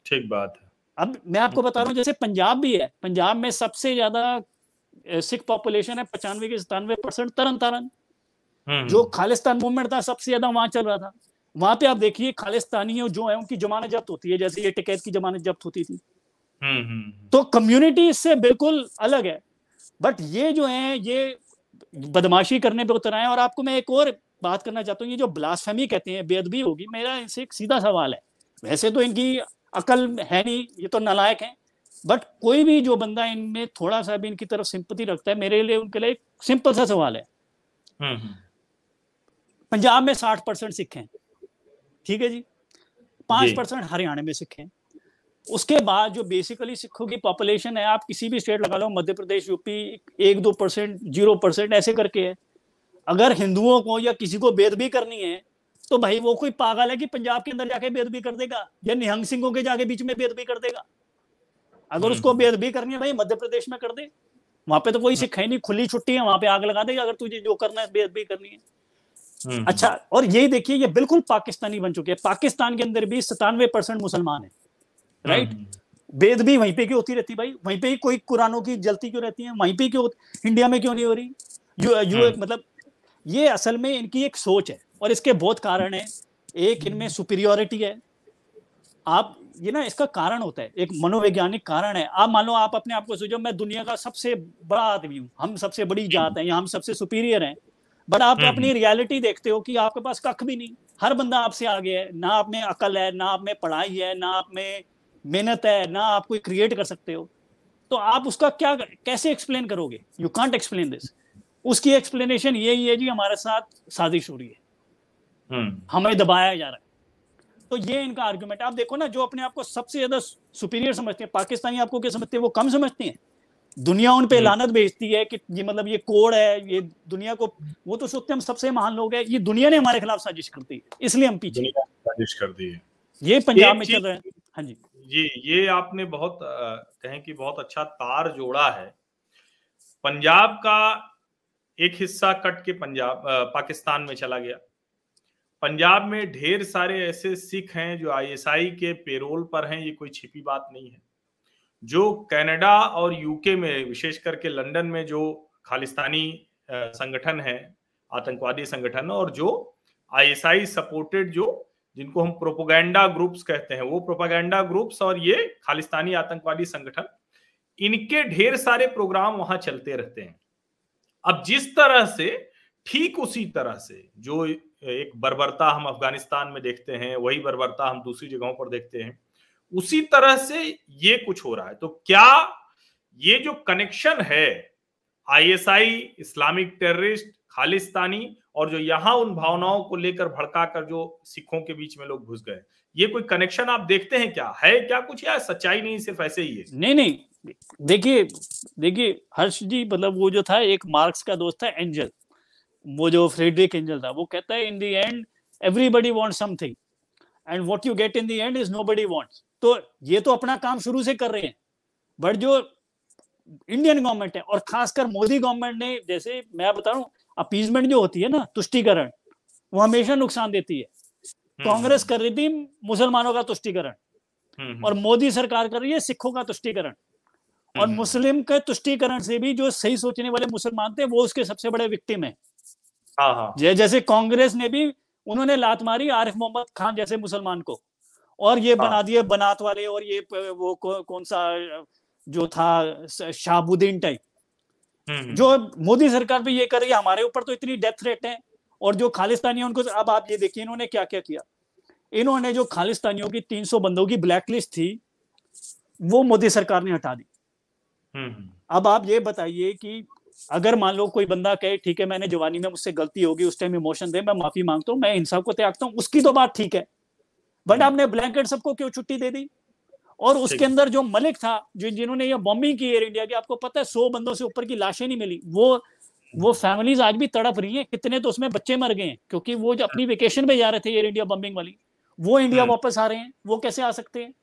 ठीक बात है। अब मैं आपको बता रहा हूँ जैसे पंजाब भी है पंजाब में सबसे ज़्यादा सिख पॉपुलेशन है पचानवे के सतानवे परसेंट तरन तारन हम्म, जो हम्म। खालिस्तान मूवमेंट था सबसे ज़्यादा वहाँ चल रहा था। वहाँ पे आप देखिए खालिस्तानी जो है उनकी जमानत जब्त होती है जैसे ये टिकैत की जमानत जब्त होती थी। हम्म, तो कम्युनिटी इससे बिल्कुल अलग है। बट ये जो है ये बदमाशी करने पे उतर आए और आपको मैं एक और बात करना चाहता हूँ ये जो ब्लास्फेमी कहते हैं बेदबी होगी मेरा इनसे एक सीधा सवाल है। वैसे तो इनकी अकल है नहीं ये तो नालायक है। बट कोई भी जो बंदा इनमें थोड़ा सा भी इनकी तरफ़ सिंपति रखता है मेरे लिए उनके लिए एक सिंपल सा सवाल है। हम्म, हम्म। पंजाब में साठ परसेंट सिख हैं ठीक है जी? पाँच परसेंट हरियाणा में सिख हैं उसके बाद जो बेसिकली सिखों की पॉपुलेशन है आप किसी भी स्टेट लगा लो मध्य प्रदेश यूपी एक दो परसेंट ज़ीरो परसेंट ऐसे करके है। अगर हिंदुओं को या किसी को बेदबी करनी है तो भाई वो कोई पागल है कि पंजाब के अंदर जाके बेदबी कर देगा या निहंग सिंहों के जाके बीच में बेदबी कर देगा? अगर हम्म, उसको हम्म। बेदबी करनी है भाई मध्य प्रदेश में कर दे। वहाँ पे तो कोई सिख है नहीं खुली छुट्टी है वहाँ पे आग लगा देगा अगर तुझे जो करना है बेदबी करनी है। हम्म, अच्छा और यही देखिए ये बिल्कुल पाकिस्तानी बन चुके हैं। पाकिस्तान के अंदर भी सतानवे परसेंट मुसलमान है राइट बेद भी वहीं पे क्यों होती रहती भाई? वहीं पे ही कोई कुरानों की जलती क्यों रहती है? वहीं पे क्यों इंडिया में क्यों नहीं हो रही? यू यू मतलब ये असल में इनकी एक सोच है और इसके बहुत कारण है। एक इनमें सुपीरियोरिटी है। आप ये ना इसका कारण होता है। एक मनोवैज्ञानिक कारण है। आप मान लो आप अपने आप को सोचो मैं दुनिया का सबसे बड़ा आदमी हूँ। हम सबसे बड़ी जात है या हम सबसे सुपीरियर हैं। बट आप हम्म, अपनी रियलिटी हम्म। देखते हो कि आपके पास कख भी नहीं। हर बंदा आपसे आगे है ना आप में अकल है ना आप में पढ़ाई है ना आप में मेहनत है ना आप कोई क्रिएट कर सकते हो। तो आप उसका क्या कैसे एक्सप्लेन करोगे? यू कांट एक्सप्लेन दिस उसकी एक्सप्लेनेशन यही है जी हमारे साथ साजिश हो रही है। हम्म। हमें दबाया जा रहा है। तो ये इनका आर्ग्यूमेंट आप देखो ना जो अपने आप को सबसे ज़्यादा सुपीरियर समझते हैं पाकिस्तानी आपको क्या समझते हैं? वो कम समझते हैं। दुनिया उन पे हम्म। लानत भेजती है कि ये मतलब ये कोड है ये दुनिया को वो तो सोचते हम सबसे महान लोग हैं ये दुनिया ने हमारे खिलाफ साजिश कर दी इसलिए हम पीछे साजिश कर दी है। ये पंजाब में चल रहा है। हाँ जी। जी ये आपने बहुत कहें कि बहुत अच्छा तार जोड़ा है। पंजाब का एक हिस्सा कट के पंजाब पाकिस्तान में चला गया। पंजाब में ढेर सारे ऐसे सिख हैं जो आईएसआई के पेरोल पर हैं ये कोई छिपी बात नहीं है। जो कनाडा और यूके में, विशेष करके लंदन में जो खालिस्तानी संगठन है, आतंकवादी संगठन और जो आईएसआई सपोर्टेड जो, जिनको हम प्रोपोगेंडा ग्रुप्स कहते हैं, वो प्रोपागेंडा ग्रुप्स और ये खालिस्तानी आतंकवादी संगठन, इनके ढेर सारे प्रोग्राम वहाँ चलते रहते हैं। अब जिस तरह से, ठीक उसी तरह से, जो एक बर्बरता हम अफ़गानिस्तान में देखते हैं, वही बर्बरता हम दूसरी जगहों पर देखते हैं उसी तरह से ये कुछ हो रहा है। तो क्या ये जो कनेक्शन है आईएसआई इस्लामिक टेररिस्ट खालिस्तानी, और जो यहाँ उन भावनाओं को लेकर भड़का कर जो सिखों के बीच में लोग घुस गए, ये कोई कनेक्शन आप देखते हैं क्या? है क्या कुछ या सच्चाई नहीं, सिर्फ़ ऐसे ही है? नहीं नहीं, देखिए देखिए, हर्ष जी मतलब वो जो था, एक मार्क्स का दोस्त था, एंजल। वो जो फ्रेडरिक एंजल था, वो कहता है in the end everybody want something and what you get in the end is nobody wants तो ये तो अपना काम शुरू से कर रहे हैं। बट जो इंडियन गवर्नमेंट है और खासकर मोदी गवर्नमेंट ने जैसे मैं बता रहा हूँ अपीजमेंट जो होती है ना तुष्टिकरण वो हमेशा नुकसान देती है। कांग्रेस कर रही थी मुसलमानों का तुष्टिकरण और मोदी सरकार कर रही है सिखों का तुष्टिकरण। और मुस्लिम के तुष्टिकरण से भी जो सही सोचने वाले मुसलमान थे वो उसके सबसे बड़े विक्टिम है। हाँ, हाँ। जैसे कांग्रेस ने भी उन्होंने लात मारी आरिफ मोहम्मद खान जैसे मुसलमान को। और ये बना हाँ। दिए बनात वाले और ये वो कौन सा जो था शाहबुद्दीन टाइप। जो मोदी सरकार भी ये कर रही है हमारे ऊपर तो इतनी डेथ रेट है और जो खालिस्तानी उनको अब आप ये देखिए इन्होंने क्या क्या किया? इन्होंने जो खालिस्तानियों की 300 बंदों की ब्लैक लिस्ट थी वो मोदी सरकार ने हटा दी। अब आप ये बताइए कि अगर मान लो कोई बंदा कहे ठीक है मैंने जवानी में मुझसे गलती होगी उस टाइम इमोशन दे मैं माफ़ी माँगता हूँ मैं इंसाफ को त्यागता हूँ उसकी तो बात ठीक है। बट आपने ब्लैंकेट सबको क्यों छुट्टी दे दी? और उसके अंदर जो मलिक था जो जिन्होंने ये बॉम्बिंग की एयर इंडिया की आपको पता है सौ बंदों से ऊपर की लाशें नहीं मिली। वो वो फैमिलीज़ आज भी तड़प रही हैं। कितने तो उसमें बच्चे मर गए हैं क्योंकि वो जो अपनी वेकेशन पे जा रहे थे एयर इंडिया बॉम्बिंग वाली वो इंडिया हम्म। वापस आ रहे हैं। वो कैसे आ सकते हैं?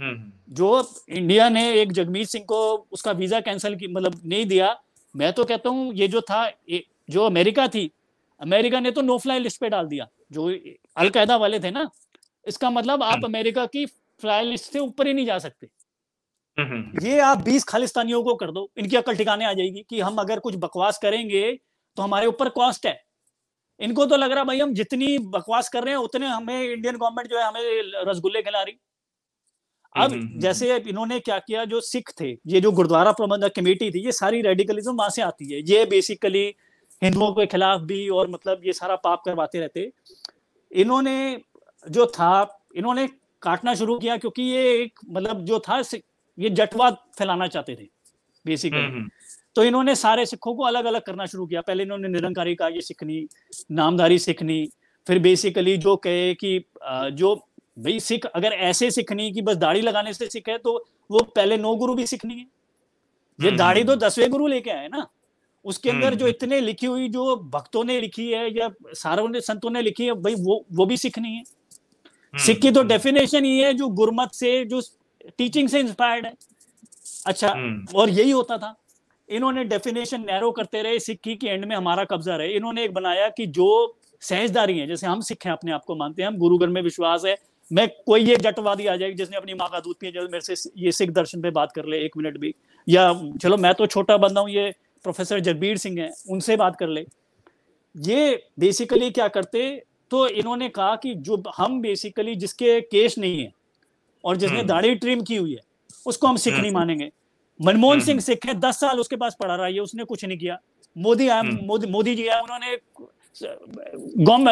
हम्म। जो इंडिया ने एक जगमीत सिंह को उसका वीज़ा कैंसिल की मतलब नहीं दिया मैं तो कहता हूँ ये जो था जो अमेरिका थी अमेरिका ने तो नो फ्लाई लिस्ट पे डाल दिया। जो अलकायदा वाले थे ना इसका मतलब आप हम्म। अमेरिका की फ्लाई लिस्ट से ऊपर ही नहीं जा सकते। ये आप 20 खालिस्तानियों को कर दो इनकी अकल ठिकाने आ जाएगी कि हम अगर कुछ बकवास करेंगे तो हमारे ऊपर कॉस्ट है। इनको तो लग रहा भाई हम जितनी बकवास कर रहे हैं उतने हमें इंडियन गवर्नमेंट जो है हमें रसगुल्ले खिला रही। अब जैसे इन्होंने क्या किया जो सिख थे ये जो गुरुद्वारा प्रबंधक कमेटी थी ये सारी रेडिकलिज्म वहाँ से आती है। ये बेसिकली हिंदुओं के खिलाफ भी और मतलब ये सारा पाप करवाते रहते। इन्होंने जो था इन्होंने काटना शुरू किया क्योंकि ये एक मतलब जो था ये जटवाद फैलाना चाहते थे बेसिकली तो इन्होंने सारे सिखों को अलग अलग करना शुरू किया। पहले इन्होंने निरंकारी का ये सिखनी नामधारी सिखनी फिर बेसिकली जो कहे कि जो भाई सिख अगर ऐसे सिखनी कि बस दाढ़ी लगाने से सिख है तो वो पहले नौ गुरु भी सिखनी है। ये हम्म, दाढ़ी तो हम्म। दसवें गुरु लेके आए ना। उसके अंदर हम्म, जो इतने लिखी हुई जो भक्तों ने लिखी है या सारों ने संतों ने लिखी है भाई वो वो भी सीखनी है। सिख की तो डेफिनेशन ही है जो गुरमत से जो टीचिंग से इंस्पायर्ड है। अच्छा और यही होता था। इन्होंने डेफिनेशन नैरो करते रहे सिक्की के एंड में हमारा कब्जा रहे। इन्होंने एक बनाया कि जो सहजदारी है जैसे हम सिख हैं अपने आप को मानते हैं हम गुरु घर में विश्वास है। मैं कोई ये जटवादी आ जाएगी जिसने अपनी माँ का दूध पिया मेरे से ये सिख दर्शन पे बात कर ले एक मिनट भी। या चलो मैं तो छोटा बंदा हूँ ये प्रोफेसर जगबीर सिंह है उनसे बात कर ले। ये बेसिकली क्या करते तो इन्होंने कहा कि जो हम बेसिकली जिसके केस नहीं है और जिसने हम्म। दाढ़ी ट्रिम की हुई है उसको हम सिख नहीं हम्म। मानेंगे मनमोहन सिंह हम्म। सिख है दस साल उसके पास पढ़ा रहा है उसने कुछ नहीं किया मोदी आया मोदी मोदी जी आया उन्होंने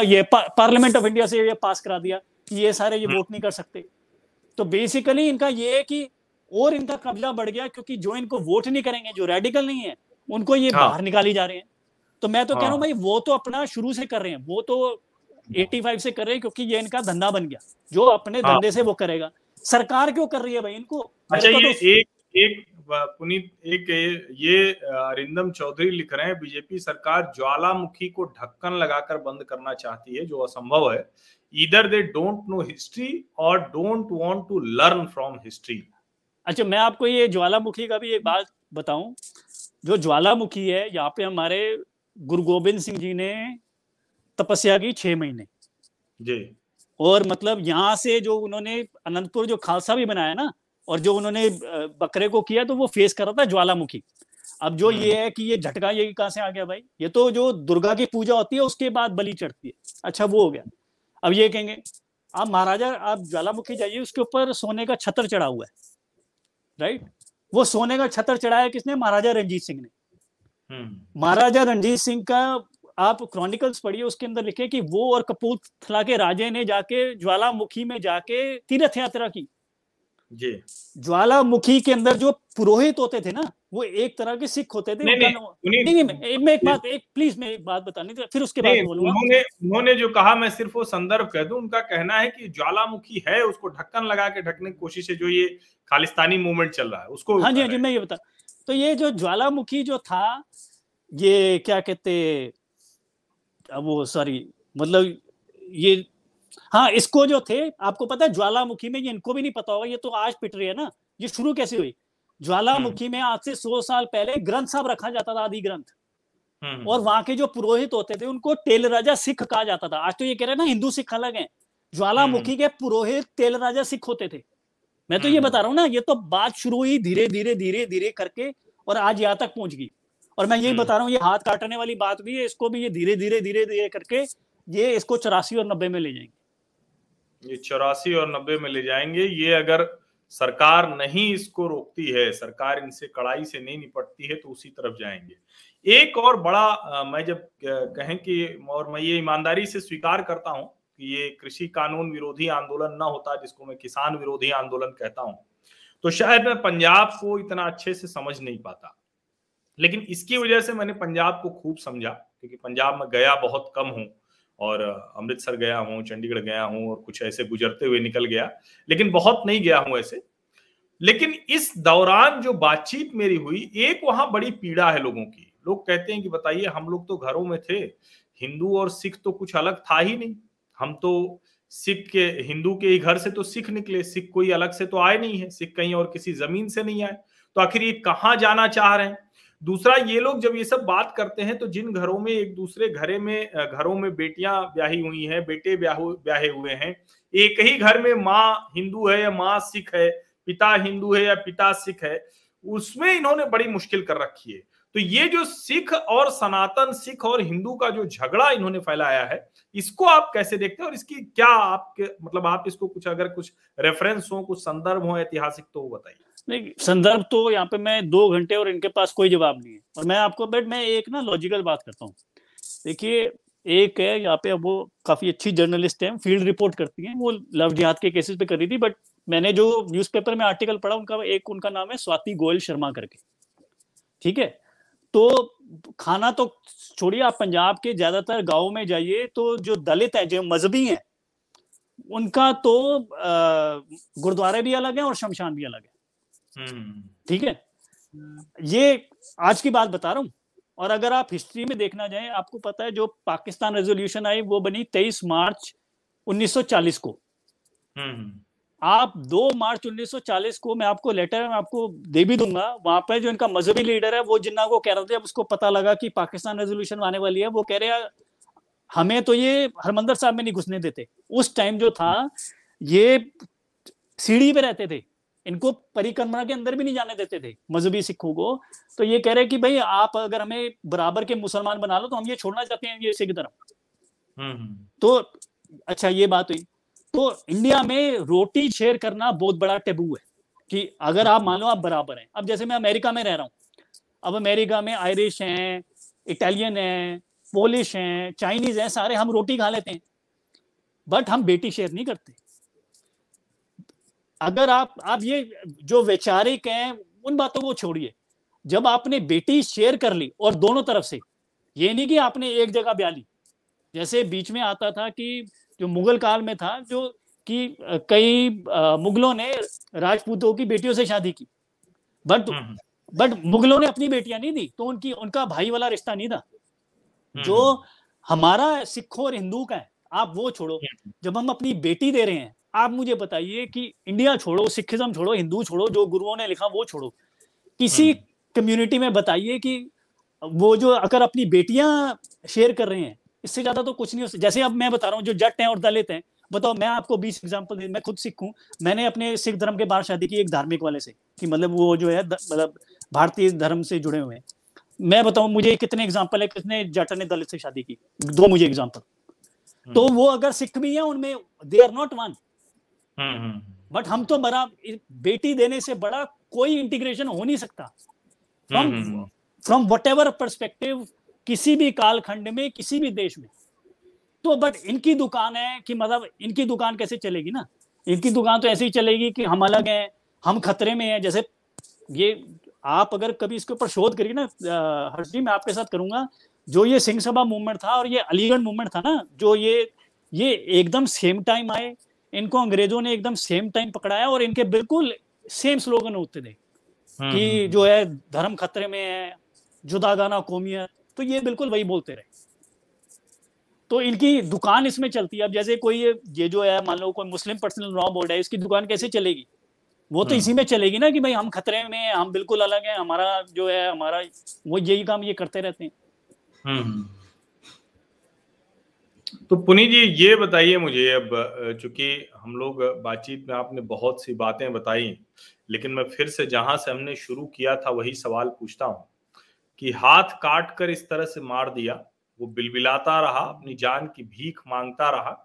ये पार्लियामेंट ऑफ़ इंडिया से ये पास करा दिया कि ये सारे ये वोट नहीं कर सकते तो बेसिकली इनका ये है कि और इनका कब्जा बढ़ गया क्योंकि जो इनको वोट नहीं करेंगे जो रेडिकल नहीं है उनको ये हाँ। बाहर निकाली जा रहे हैं तो मैं तो हाँ। कह रहा हूँ हाँ। भाई वो तो अपना शुरू से कर रहे हैं वो तो 85 से कर रहे हैं क्योंकि ये इनका धंधा बन गया। जो अपने हाँ। धंधे से वो करेगा। सरकार क्यों कर रही है भाई इनको? अच्छा ये तो... एक एक पुनीत एक ये अरिंदम चौधरी लिख रहे हैं बीजेपी सरकार ज्वालामुखी को ढक्कन लगाकर बंद करना चाहती है जो असंभव है। इधर दे डोंट नो हिस्ट्री और don't want to learn from history अच्छा मैं आपको ये ज्वालामुखी का भी एक बात बताऊँ। जो ज्वालामुखी है यहाँ पे हमारे गुरु गोविंद सिंह जी ने तपस्या की छह महीने। जी। और मतलब यहाँ से जो उन्होंने अनंतपुर जो खालसा भी बनाया ना और जो उन्होंने बकरे को किया तो वो फेस कर रहा था ज्वालामुखी। अब जो ये हम्म। है कि ये झटका ये कहाँ से आ गया भाई? ये तो जो दुर्गा की पूजा होती है उसके बाद बलि चढ़ती है। अच्छा वो हो गया। अब ये कहेंगे आप महाराजा आप ज्वालामुखी जाइए उसके ऊपर सोने का छतर चढ़ा हुआ है। राइट वो सोने का छतर चढ़ाया किसने? महाराजा रंजीत सिंह ने। हम्म। महाराजा रंजीत सिंह का आप क्रॉनिकल्स पढ़िए उसके अंदर लिखे कि वो और कपूरथला के राजे ने जाके ज्वालामुखी में जाके तीर्थ यात्रा की। जी। ज्वालामुखी के अंदर जो पुरोहित होते थे ना वो एक तरह के सिख होते थे नहीं, नहीं, नहीं, नहीं, नहीं मैं एक बात एक प्लीज़ मैं एक बात बतानी थी फिर उसके बाद बोलूँगा। उन्होंने उन्होंने जो कहा मैं सिर्फ़ वो संदर्भ कह दूँ उनका कहना है कि ज्वालामुखी है उसको ढक्कन लगा के ढकने की कोशिश है जो ये खालिस्तानी मूवमेंट चल रहा है उसको हाँ जी हाँ जी मैं ये बता तो ये जो ज्वालामुखी जो था ये क्या कहते वो सॉरी मतलब ये हाँ इसको जो थे आपको पता है ज्वालामुखी में ये इनको भी नहीं पता होगा ये तो आज पिट रही है ना ये शुरू कैसे हुई? ज्वालामुखी में आज से सौ साल पहले ग्रंथ साहब रखा जाता था आदि ग्रंथ। हम्म। और वहाँ के जो पुरोहित होते थे उनको टेल राजा सिख कहा जाता था। आज तो ये कह रहे हैं ना हिंदू सिख अलग है। ज्वालामुखी के पुरोहित तेल राजा सिख होते थे। मैं तो ये बता रहा हूँ ना ये तो बात शुरू हुई धीरे धीरे धीरे धीरे करके और आज यहाँ तक पहुँच गई। और मैं यही बता रहा हूँ ये हाथ काटने वाली बात भी है इसको भी ये धीरे धीरे धीरे धीरे करके ये इसको चौरासी और नब्बे में ले जाएँगे। ये चौरासी और नब्बे में ले जाएँगे। ये अगर सरकार नहीं इसको रोकती है सरकार इनसे कड़ाई से नहीं निपटती है तो उसी तरफ़ जाएँगे। एक और बड़ा मैं जब कहें कि और मैं ये ईमानदारी से स्वीकार करता हूँ कि ये कृषि कानून विरोधी आंदोलन ना होता जिसको मैं किसान विरोधी आंदोलन कहता हूँ तो शायद मैं पंजाब को इतना अच्छे से समझ नहीं पाता। लेकिन इसकी वजह से मैंने पंजाब को खूब समझा, क्योंकि पंजाब में गया बहुत कम हूँ और अमृतसर गया हूँ, चंडीगढ़ गया हूँ और कुछ ऐसे गुजरते हुए निकल गया, लेकिन बहुत नहीं गया हूँ ऐसे। लेकिन इस दौरान जो बातचीत मेरी हुई, एक वहाँ बड़ी पीड़ा है लोगों की। लोग कहते हैं कि बताइए, हम लोग तो घरों में थे, हिंदू और सिख तो कुछ अलग था ही नहीं। हम तो सिख के, हिंदू के ही घर से तो सिख निकले, सिख कोई अलग से तो आए नहीं है, सिख कहीं और किसी ज़मीन से नहीं आए। तो आखिर ये कहाँ जाना चाह रहे हैं? दूसरा, ये लोग जब ये सब बात करते हैं तो जिन घरों में, एक दूसरे घरे में घरों में बेटियाँ ब्याही हुई हैं, बेटे ब्याहे हुए हैं, एक ही घर में माँ हिंदू है या माँ सिख है, पिता हिंदू है या पिता सिख है, उसमें इन्होंने बड़ी मुश्किल कर रखी है। तो ये जो सिख और सनातन सिख और हिंदू का जो झगड़ा इन्होंने फैलाया है, इसको आप कैसे देखते हैं और इसकी क्या आपके मतलब आप इसको कुछ अगर कुछ रेफरेंस हो, कुछ संदर्भ हो, ऐतिहासिक तो वो बताइए। नहीं, संदर्भ तो यहाँ पे मैं दो घंटे और इनके पास कोई जवाब नहीं है। और मैं आपको बट मैं एक ना लॉजिकल बात करता हूँ। देखिए, एक है, यहाँ पे वो काफ़ी अच्छी जर्नलिस्ट है फ़ील्ड रिपोर्ट करती हैं। वो लव जिहाद के केसेस पे कर रही थी बट मैंने जो न्यूज़पेपर में आर्टिकल पढ़ा, उनका एक, उनका नाम है स्वाति गोयल शर्मा करके। ठीक है? तो खाना तो छोड़िए, आप पंजाब के ज़्यादातर गाँव में जाइए तो जो दलित है, जो मजहबी हैं, उनका तो गुरुद्वारे भी अलग है और शमशान भी अलग है। ठीक है? ये आज की बात बता रहा हूँ। और अगर आप हिस्ट्री में देखना जाए आपको पता है जो पाकिस्तान रेजोल्यूशन आई वो बनी 23 मार्च 1940 को। हम्म। आप 2 मार्च 1940 को मैं आपको लेटर में आपको दे भी दूँगा वहाँ पर जो इनका मजहबी लीडर है वो जिन्ना को कह रहे थे अब उसको पता लगा कि पाकिस्तान रेजोल्यूशन आने वाली है वो कह रहे हैं हमें तो ये हरमंदर साहब में नहीं घुसने देते। उस टाइम जो था ये सीढ़ी पे रहते थे। इनको परिक्रमा के अंदर भी नहीं जाने देते थे मजहबी सिखों को। तो ये कह रहे कि भाई आप अगर हमें बराबर के मुसलमान बना लो तो हम ये छोड़ना चाहते हैं ये सिख धर्म। हम्म, हम्म। तो अच्छा ये बात हुई। तो इंडिया में रोटी शेयर करना बहुत बड़ा टेबू है कि अगर आप मान लो आप बराबर हैं। अब जैसे मैं अमेरिका में रह रहा हूँ। अब अमेरिका में आयरिश हैं इटालियन हैं पोलिश हैं चाइनीज़ हैं सारे हम रोटी खा लेते हैं। बट हम बेटी शेयर नहीं करते। अगर आप आप ये जो वैचारिक हैं उन बातों को छोड़िए। जब आपने बेटी शेयर कर ली और दोनों तरफ़ से ये नहीं कि आपने एक जगह ब्याह ली। जैसे बीच में आता था कि जो मुगल काल में था जो कि कई मुगलों ने राजपूतों की बेटियों से शादी की। But hmm, hmm. बट मुगलों ने अपनी बेटियाँ नहीं दी तो उनकी उनका भाई वाला रिश्ता नहीं था। हम्म, जो हमारा सिखों और हिंदू का है आप वो छोड़ो। जब हम अपनी बेटी दे रहे हैं आप मुझे बताइए कि इंडिया छोड़ो सिखिज्म छोड़ो हिंदू छोड़ो जो गुरुओं ने लिखा वो छोड़ो किसी कम्युनिटी हम्म। में बताइए कि वो जो अगर अपनी बेटियाँ शेयर कर रहे हैं इससे ज़्यादा तो कुछ नहीं हो जैसे अब मैं बता रहा हूँ जो जट हैं और दलित हैं बताओ मैं आपको बीस एग्ज़ाम्पल मैं खुद सिख हूँ मैंने अपने सिख धर्म के बाहर शादी की एक धार्मिक वाले से कि मतलब वो जो है मतलब भारतीय धर्म से जुड़े हुए हैं मैं बताऊँ मुझे कितने एग्ज़ाम्पल है कितने जट ने दलित से शादी की दो मुझे एग्ज़ाम्पल हम्म। तो वो अगर सिख भी है उनमें they are not one. But हम तो बड़ा बेटी देने से बड़ा कोई इंटीग्रेशन हो नहीं सकता। From from whatever perspective किसी भी कालखंड में किसी भी देश में। तो बट इनकी दुकान है कि मतलब इनकी दुकान कैसे चलेगी ना? इनकी दुकान तो ऐसे ही चलेगी कि हम अलग हैं हम खतरे में हैं। जैसे ये आप अगर कभी इसके ऊपर शोध करिए ना हर्ष जी मैं आपके साथ करूँगा। जो ये सिंह सभा मूवमेंट था और ये अलीगढ़ मूवमेंट था ना जो ये ये एकदम सेम टाइम आए इनको अंग्रेज़ों ने एकदम सेम टाइम पकड़ाया और इनके बिल्कुल सेम स्लोगन होते थे हम्म, कि हम्म, जो है धर्म खतरे में है जुदा गाना कौमियत तो ये बिल्कुल वही बोलते रहे। तो इनकी दुकान इसमें चलती है। अब जैसे कोई ये जो है मान लो कोई मुस्लिम पर्सनल लॉ बोर्ड है इसकी दुकान कैसे चलेगी? वो तो हम्म। इसी में चलेगी ना कि भाई हम खतरे में हम बिल्कुल अलग हैं हमारा जो है हमारा वो यही काम ये करते रहते हैं। तो पुनी जी, ये बताइए मुझे अब चूँकि हम लोग बातचीत में आपने बहुत सी बातें बताई, लेकिन मैं फिर से जहाँ से हमने शुरू किया था वही सवाल पूछता हूँ कि हाथ काट कर इस तरह से मार दिया, वो बिलबिलाता रहा, अपनी जान की भीख माँगता रहा,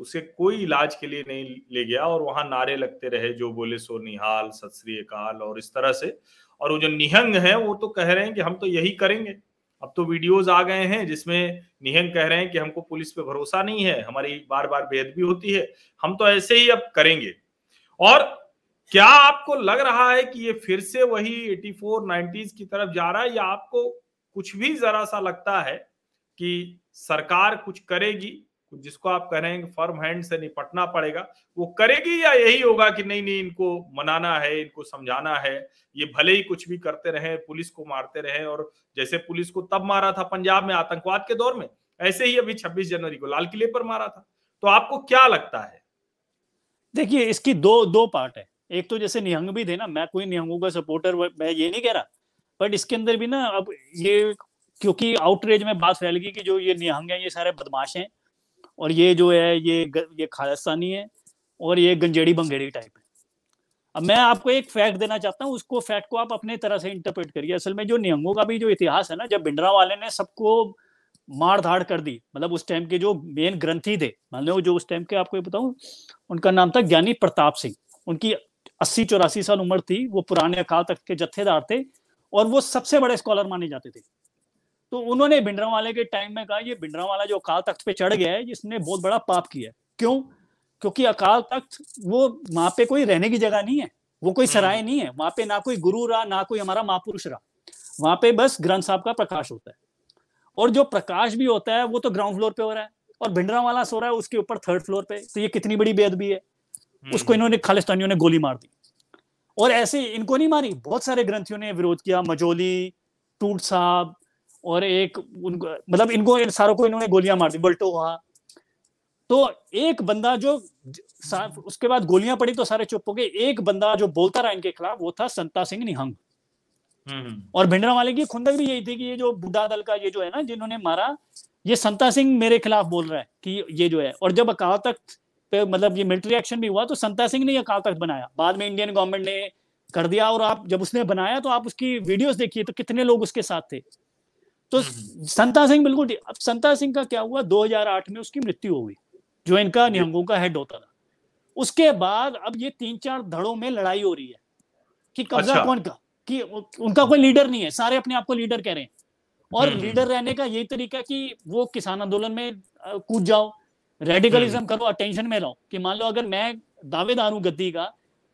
उसे कोई इलाज के लिए नहीं ले गया और वहाँ नारे लगते रहे, जो बोले, सो निहाल, सत श्री अकाल, और इस तरह से। और वो जो निहंग है, वो तो कह रहे हैं कि हम तो यही करेंगे। अब तो वीडियोस आ गए हैं जिसमें निहंग कह रहे हैं कि हमको पुलिस पे भरोसा नहीं है, हमारी बार बार बेहद भी होती है, हम तो ऐसे ही अब करेंगे। और क्या आपको लग रहा है कि ये फिर से वही 84 90s की तरफ़ जा रहा है या आपको कुछ भी जरा सा लगता है कि सरकार कुछ करेगी? जिसको आप कह रहे हैं फर्म हैंड से निपटना पड़ेगा, वो करेगी या यही होगा कि नहीं नहीं, इनको मनाना है, इनको समझाना है, ये भले ही कुछ भी करते रहे, पुलिस को मारते रहे और जैसे पुलिस को तब मारा था पंजाब में आतंकवाद के दौर में, ऐसे ही अभी 26 जनवरी को लाल किले पर मारा था। तो आपको क्या लगता है? देखिए, इसकी दो दो पार्ट है। एक तो जैसे निहंग भी थे ना, मैं कोई निहंगों का सपोर्टर मैं ये नहीं कह रहा बट इसके अंदर भी ना, अब ये क्योंकि आउटरेज में बात फैल गई कि जो ये निहंग है, ये सारे बदमाश हैं और ये जो है, ये ये खालिस्तानी है और ये गंजेड़ी बंगेड़ी टाइप है। अब मैं आपको एक फैक्ट देना चाहता हूँ, उसको फैक्ट को आप अपने तरह से इंटरप्रेट करिए। असल में जो नियमों का भी जो इतिहास है ना, जब भिंडरा वाले ने सबको मार धाड़ कर दी मतलब उस टाइम के जो मेन ग्रंथी थे, मान लो जो उस टाइम के आपको बताऊँ, उनका नाम था ज्ञानी प्रताप सिंह। उनकी अस्सी चौरासी साल उम्र थी, वो पुराने अकाल तक के जत्थेदार थे और वो सबसे बड़े स्कॉलर माने जाते थे। तो उन्होंने भिंडरा वाले के टाइम में कहा ये भिंडरा वाला जो अकाल तख्त पे चढ़ गया है जिसने बहुत बड़ा पाप किया क्यों? क्योंकि अकाल तख्त वो वहाँ पे कोई रहने की जगह नहीं है वो कोई सराय नहीं है वहाँ पे ना कोई गुरु रहा ना कोई हमारा महापुरुष रहा। वहाँ पे बस ग्रंथ साहब का प्रकाश होता है। और जो प्रकाश भी होता है वो तो ग्राउंड फ्लोर पे हो रहा है। और भिंडरा वाला सो रहा है उसके ऊपर थर्ड फ्लोर पे। तो ये कितनी बड़ी बेदबी है। उसको हम्म। इन्होंने खालिस्तानियों ने गोली मार दी। और ऐसे इनको नहीं मारी बहुत सारे ग्रंथियों ने विरोध किया। मजोली टूट साहब और एक उनको मतलब इनको इन सारों को इन्होंने गोलियाँ मार दी बल्टो हुआ। तो एक बंदा जो उसके बाद गोलियाँ पड़ी तो सारे चुप हो गए। एक बंदा जो बोलता रहा इनके खिलाफ वो था संता सिंह निहंग। हम्म। और भिंडरा वाले की खुंदक भी यही थी कि ये जो बुढ़ा दल का ये जो है ना जिन्होंने मारा ये संता सिंह मेरे खिलाफ बोल रहा है कि ये जो है। और जब अकाल तख्त पे मतलब ये मिलिट्री एक्शन भी हुआ तो संता सिंह ने अकाल तख्त बनाया। बाद में इंडियन गवर्नमेंट ने कर दिया और आप जब उसने बनाया तो आप उसकी वीडियोस देखिए तो कितने लोग उसके साथ थे। तो हम्म, हम्म। संता सिंह बिल्कुल अब संता सिंह का क्या हुआ? 2008 में उसकी मृत्यु हो गई जो इनका निहंगों का हेड होता था। उसके बाद अब ये तीन चार धड़ों में लड़ाई हो रही है कि कब्जा अच्छा। कौन का? कि उनका कोई लीडर नहीं है सारे अपने आप को लीडर कह रहे हैं। और हम्म, लीडर रहने का यही तरीका कि वो किसान आंदोलन में कूद जाओ रेडिकलिज्म करो अटेंशन में रहो कि मान लो अगर मैं दावेदार हूँ गद्दी का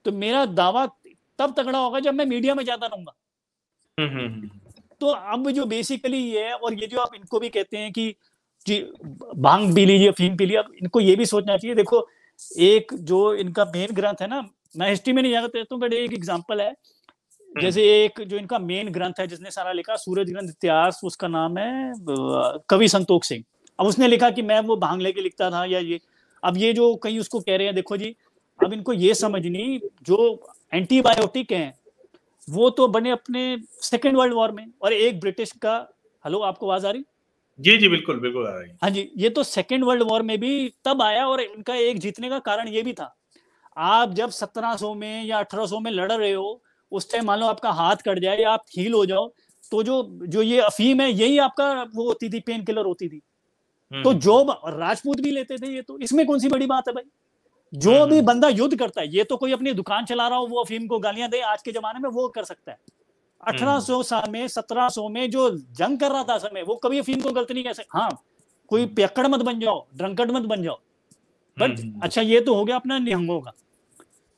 तो मेरा दावा तब तगड़ा होगा जब मैं मीडिया में ज़्यादा रहूँगा। तो अब जो बेसिकली ये है और ये जो आप इनको भी कहते हैं कि जी भाँग पी लीजिए फीम पी लीजिए इनको ये भी सोचना चाहिए। देखो एक जो इनका मेन ग्रंथ है ना मैं हिस्ट्री में नहीं जाना चाहता हूँ बट एक एग्ज़ाम्पल है। जैसे एक जो इनका मेन ग्रंथ है जिसने सारा लिखा सूरज ग्रंथ इतिहास उसका नाम है कवि संतोष सिंह। अब उसने लिखा कि मैं वो भाँग लेके लिखता था या ये। अब ये जो कहीं उसको कह रहे हैं देखो जी अब इनको ये समझनी जो एंटीबायोटिक है वो तो बने अपने सेकेंड वर्ल्ड वॉर में। और एक ब्रिटिश का हेलो आपको आवाज़ आ रही? जी जी बिल्कुल बिल्कुल आ रही हाँ। जी ये तो सेकेंड वर्ल्ड वॉर में भी तब आया और इनका एक जीतने का कारण ये भी था। आप जब 1700 में या 1800 में लड़ रहे हो उस टाइम मान लो आपका हाथ कट जाए या आप हील हो जाओ तो जो जो ये अफीम है यही आपका वो होती थी पेन किलर होती थी। तो हम्म। जो राजपूत भी लेते थे ये तो। इसमें कौन सी बड़ी बात है भाई? जो हम्म, भी हम्म। बंदा युद्ध करता है ये तो कोई अपनी दुकान चला रहा हो वो अफीम को गालियाँ दे आज के जमाने में वो कर सकता है। हम्म, अठारह सौ साल में सत्रह सौ में जो जंग कर रहा था समय वो कभी अफीम को गलत नहीं कह सकता। हाँ कोई पेकड़ मत बन जाओ ड्रंकड मत बन जाओ। बट अच्छा ये तो हो गया अपना निहंगों का।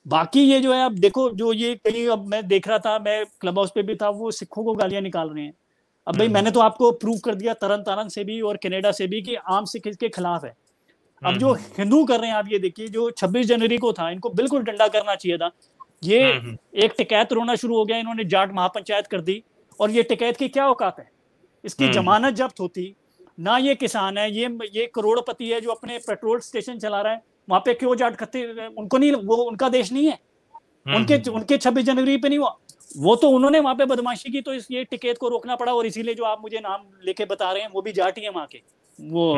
बाकी ये जो है अब देखो जो ये कहीं अब मैं देख रहा था मैं क्लब हाउस पे भी था वो सिखों को गालियाँ निकाल रहे हैं। अब भाई मैंने तो आपको प्रूव कर दिया तरन तारन से भी और कनाडा से भी कि आम सिख इसके खिलाफ है। अब जो हम्म। हिंदू कर रहे हैं आप ये देखिए जो 26 जनवरी को था इनको बिल्कुल डंडा करना चाहिए था। ये हम्म, हम्म। एक टिकैत रोना शुरू हो गया इन्होंने जाट महापंचायत कर दी और ये टिकैत की क्या औकात है? इसकी जमानत जब्त होती ना ये किसान है ये ये करोड़पति है जो अपने पेट्रोल स्टेशन चला रहा है वहाँ पे क्यों जाट खत्ते उनको नहीं वो उनका देश नहीं है। उनके उनके छब्बीस जनवरी पे नहीं हुआ। वो तो उन्होंने वहाँ पे बदमाशी की तो इस ये टिकैत को रोकना पड़ा और इसीलिए जो आप मुझे नाम लेके बता रहे हैं वो भी जाट ही है वहाँ के वो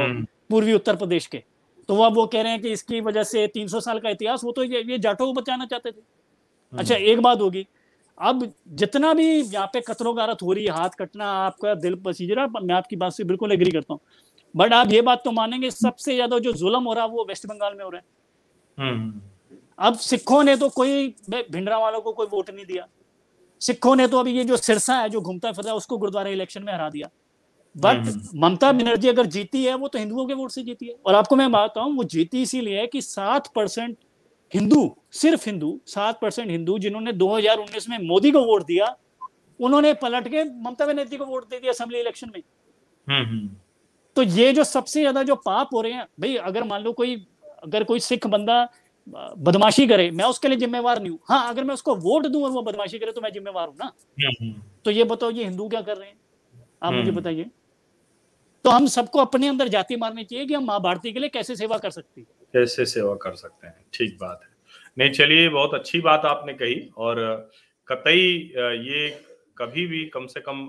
पूर्वी उत्तर प्रदेश के। तो वो वो कह रहे हैं कि इसकी वजह से 300 साल का इतिहास वो तो ये, ये जाटों को बचाना चाहते थे। हम्म। अच्छा एक बात होगी। अब जितना भी यहाँ पे कतरो गारत हो रही है हाथ कटना आपका दिल पसीज रहा मैं आपकी बात से बिल्कुल एग्री करता हूँ। बट आप ये बात तो मानेंगे सबसे ज़्यादा जो जुलम हो रहा है वो वेस्ट बंगाल में हो रहा है। हम्म। अब सिखों ने तो कोई भिंडरा वालों को कोई वोट नहीं दिया। सिखों ने तो अभी ये जो सिरसा है जो घूमता फिरता है उसको गुरुद्वारा इलेक्शन में हरा दिया। बट हम्म। ममता बनर्जी अगर जीती है वो तो हिंदुओं के वोट से जीती है। और आपको मैं बताता हूँ वो जीती इसीलिए है कि सात परसेंट हिंदू सिर्फ़ हिंदू सात परसेंट हिंदू जिन्होंने 2019 में मोदी को वोट दिया उन्होंने पलट के ममता बनर्जी को वोट दे दिया असेंबली इलेक्शन में। हम्म, हम्म। तो ये जो सबसे ज़्यादा जो पाप हो रहे हैं भाई अगर मान लो कोई अगर कोई सिख बंदा बदमाशी करे मैं उसके लिए जिम्मेवार नहीं हूँ। हाँ अगर मैं उसको वोट दूँ और वो बदमाशी करे तो मैं जिम्मेवार हूँ ना। तो ये बताओ ये हिंदू क्या कर रहे हैं? आप मुझे बताइए। तो हम सबको अपने अंदर जाति मारनी चाहिए कि हम माँ भारती के लिए कैसे सेवा कर सकती कैसे सेवा कर सकते हैं? ठीक बात है। नहीं, चलिए बहुत अच्छी बात आपने कही और कतई ये कभी भी कम से कम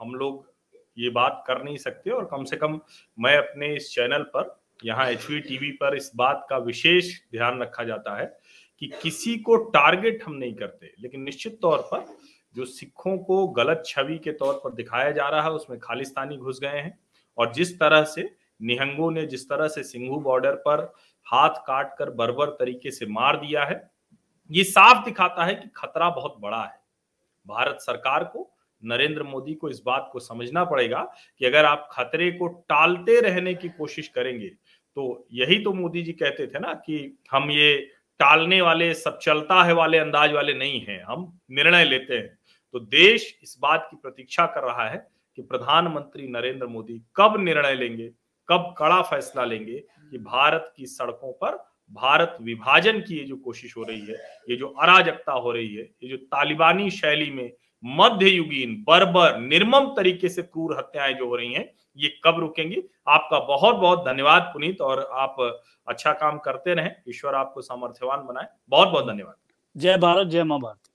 हम लोग ये बात कर नहीं सकते और कम से कम मैं अपने इस चैनल पर, यहाँ एच टीवी पर इस बात का विशेष ध्यान रखा जाता है कि किसी को टारगेट हम नहीं करते। लेकिन निश्चित तौर पर जो सिखों को गलत छवि के तौर पर दिखाया जा रहा है, उसमें खालिस्तानी घुस गए हैं। और जिस तरह से निहंगों ने जिस तरह से सिंघू बॉर्डर पर हाथ काट कर बर्बर तरीके से मार दिया है, ये साफ़ दिखाता है कि खतरा बहुत बड़ा है। भारत सरकार को, नरेंद्र मोदी को इस बात को समझना पड़ेगा कि अगर आप खतरे को टालते रहने की कोशिश करेंगे तो यही तो मोदी जी कहते थे ना कि हम ये टालने वाले, सब चलता है वाले, अंदाज वाले नहीं हैं, हम निर्णय लेते हैं। तो देश इस बात की प्रतीक्षा कर रहा है कि प्रधानमंत्री नरेंद्र मोदी कब निर्णय लेंगे, कब कड़ा फैसला लेंगे कि भारत की सड़कों पर भारत विभाजन की ये जो कोशिश हो रही है, ये जो अराजकता हो रही है, ये जो तालिबानी शैली में मध्ययुगीन बर्बर, निर्मम तरीके से क्रूर हत्याएँ जो हो रही हैं, ये कब रुकेंगी? आपका बहुत बहुत धन्यवाद पुनीत और आप अच्छा काम करते रहें। ईश्वर आपको सामर्थ्यवान बनाए। बहुत बहुत धन्यवाद। जय भारत, जय माँ भारत।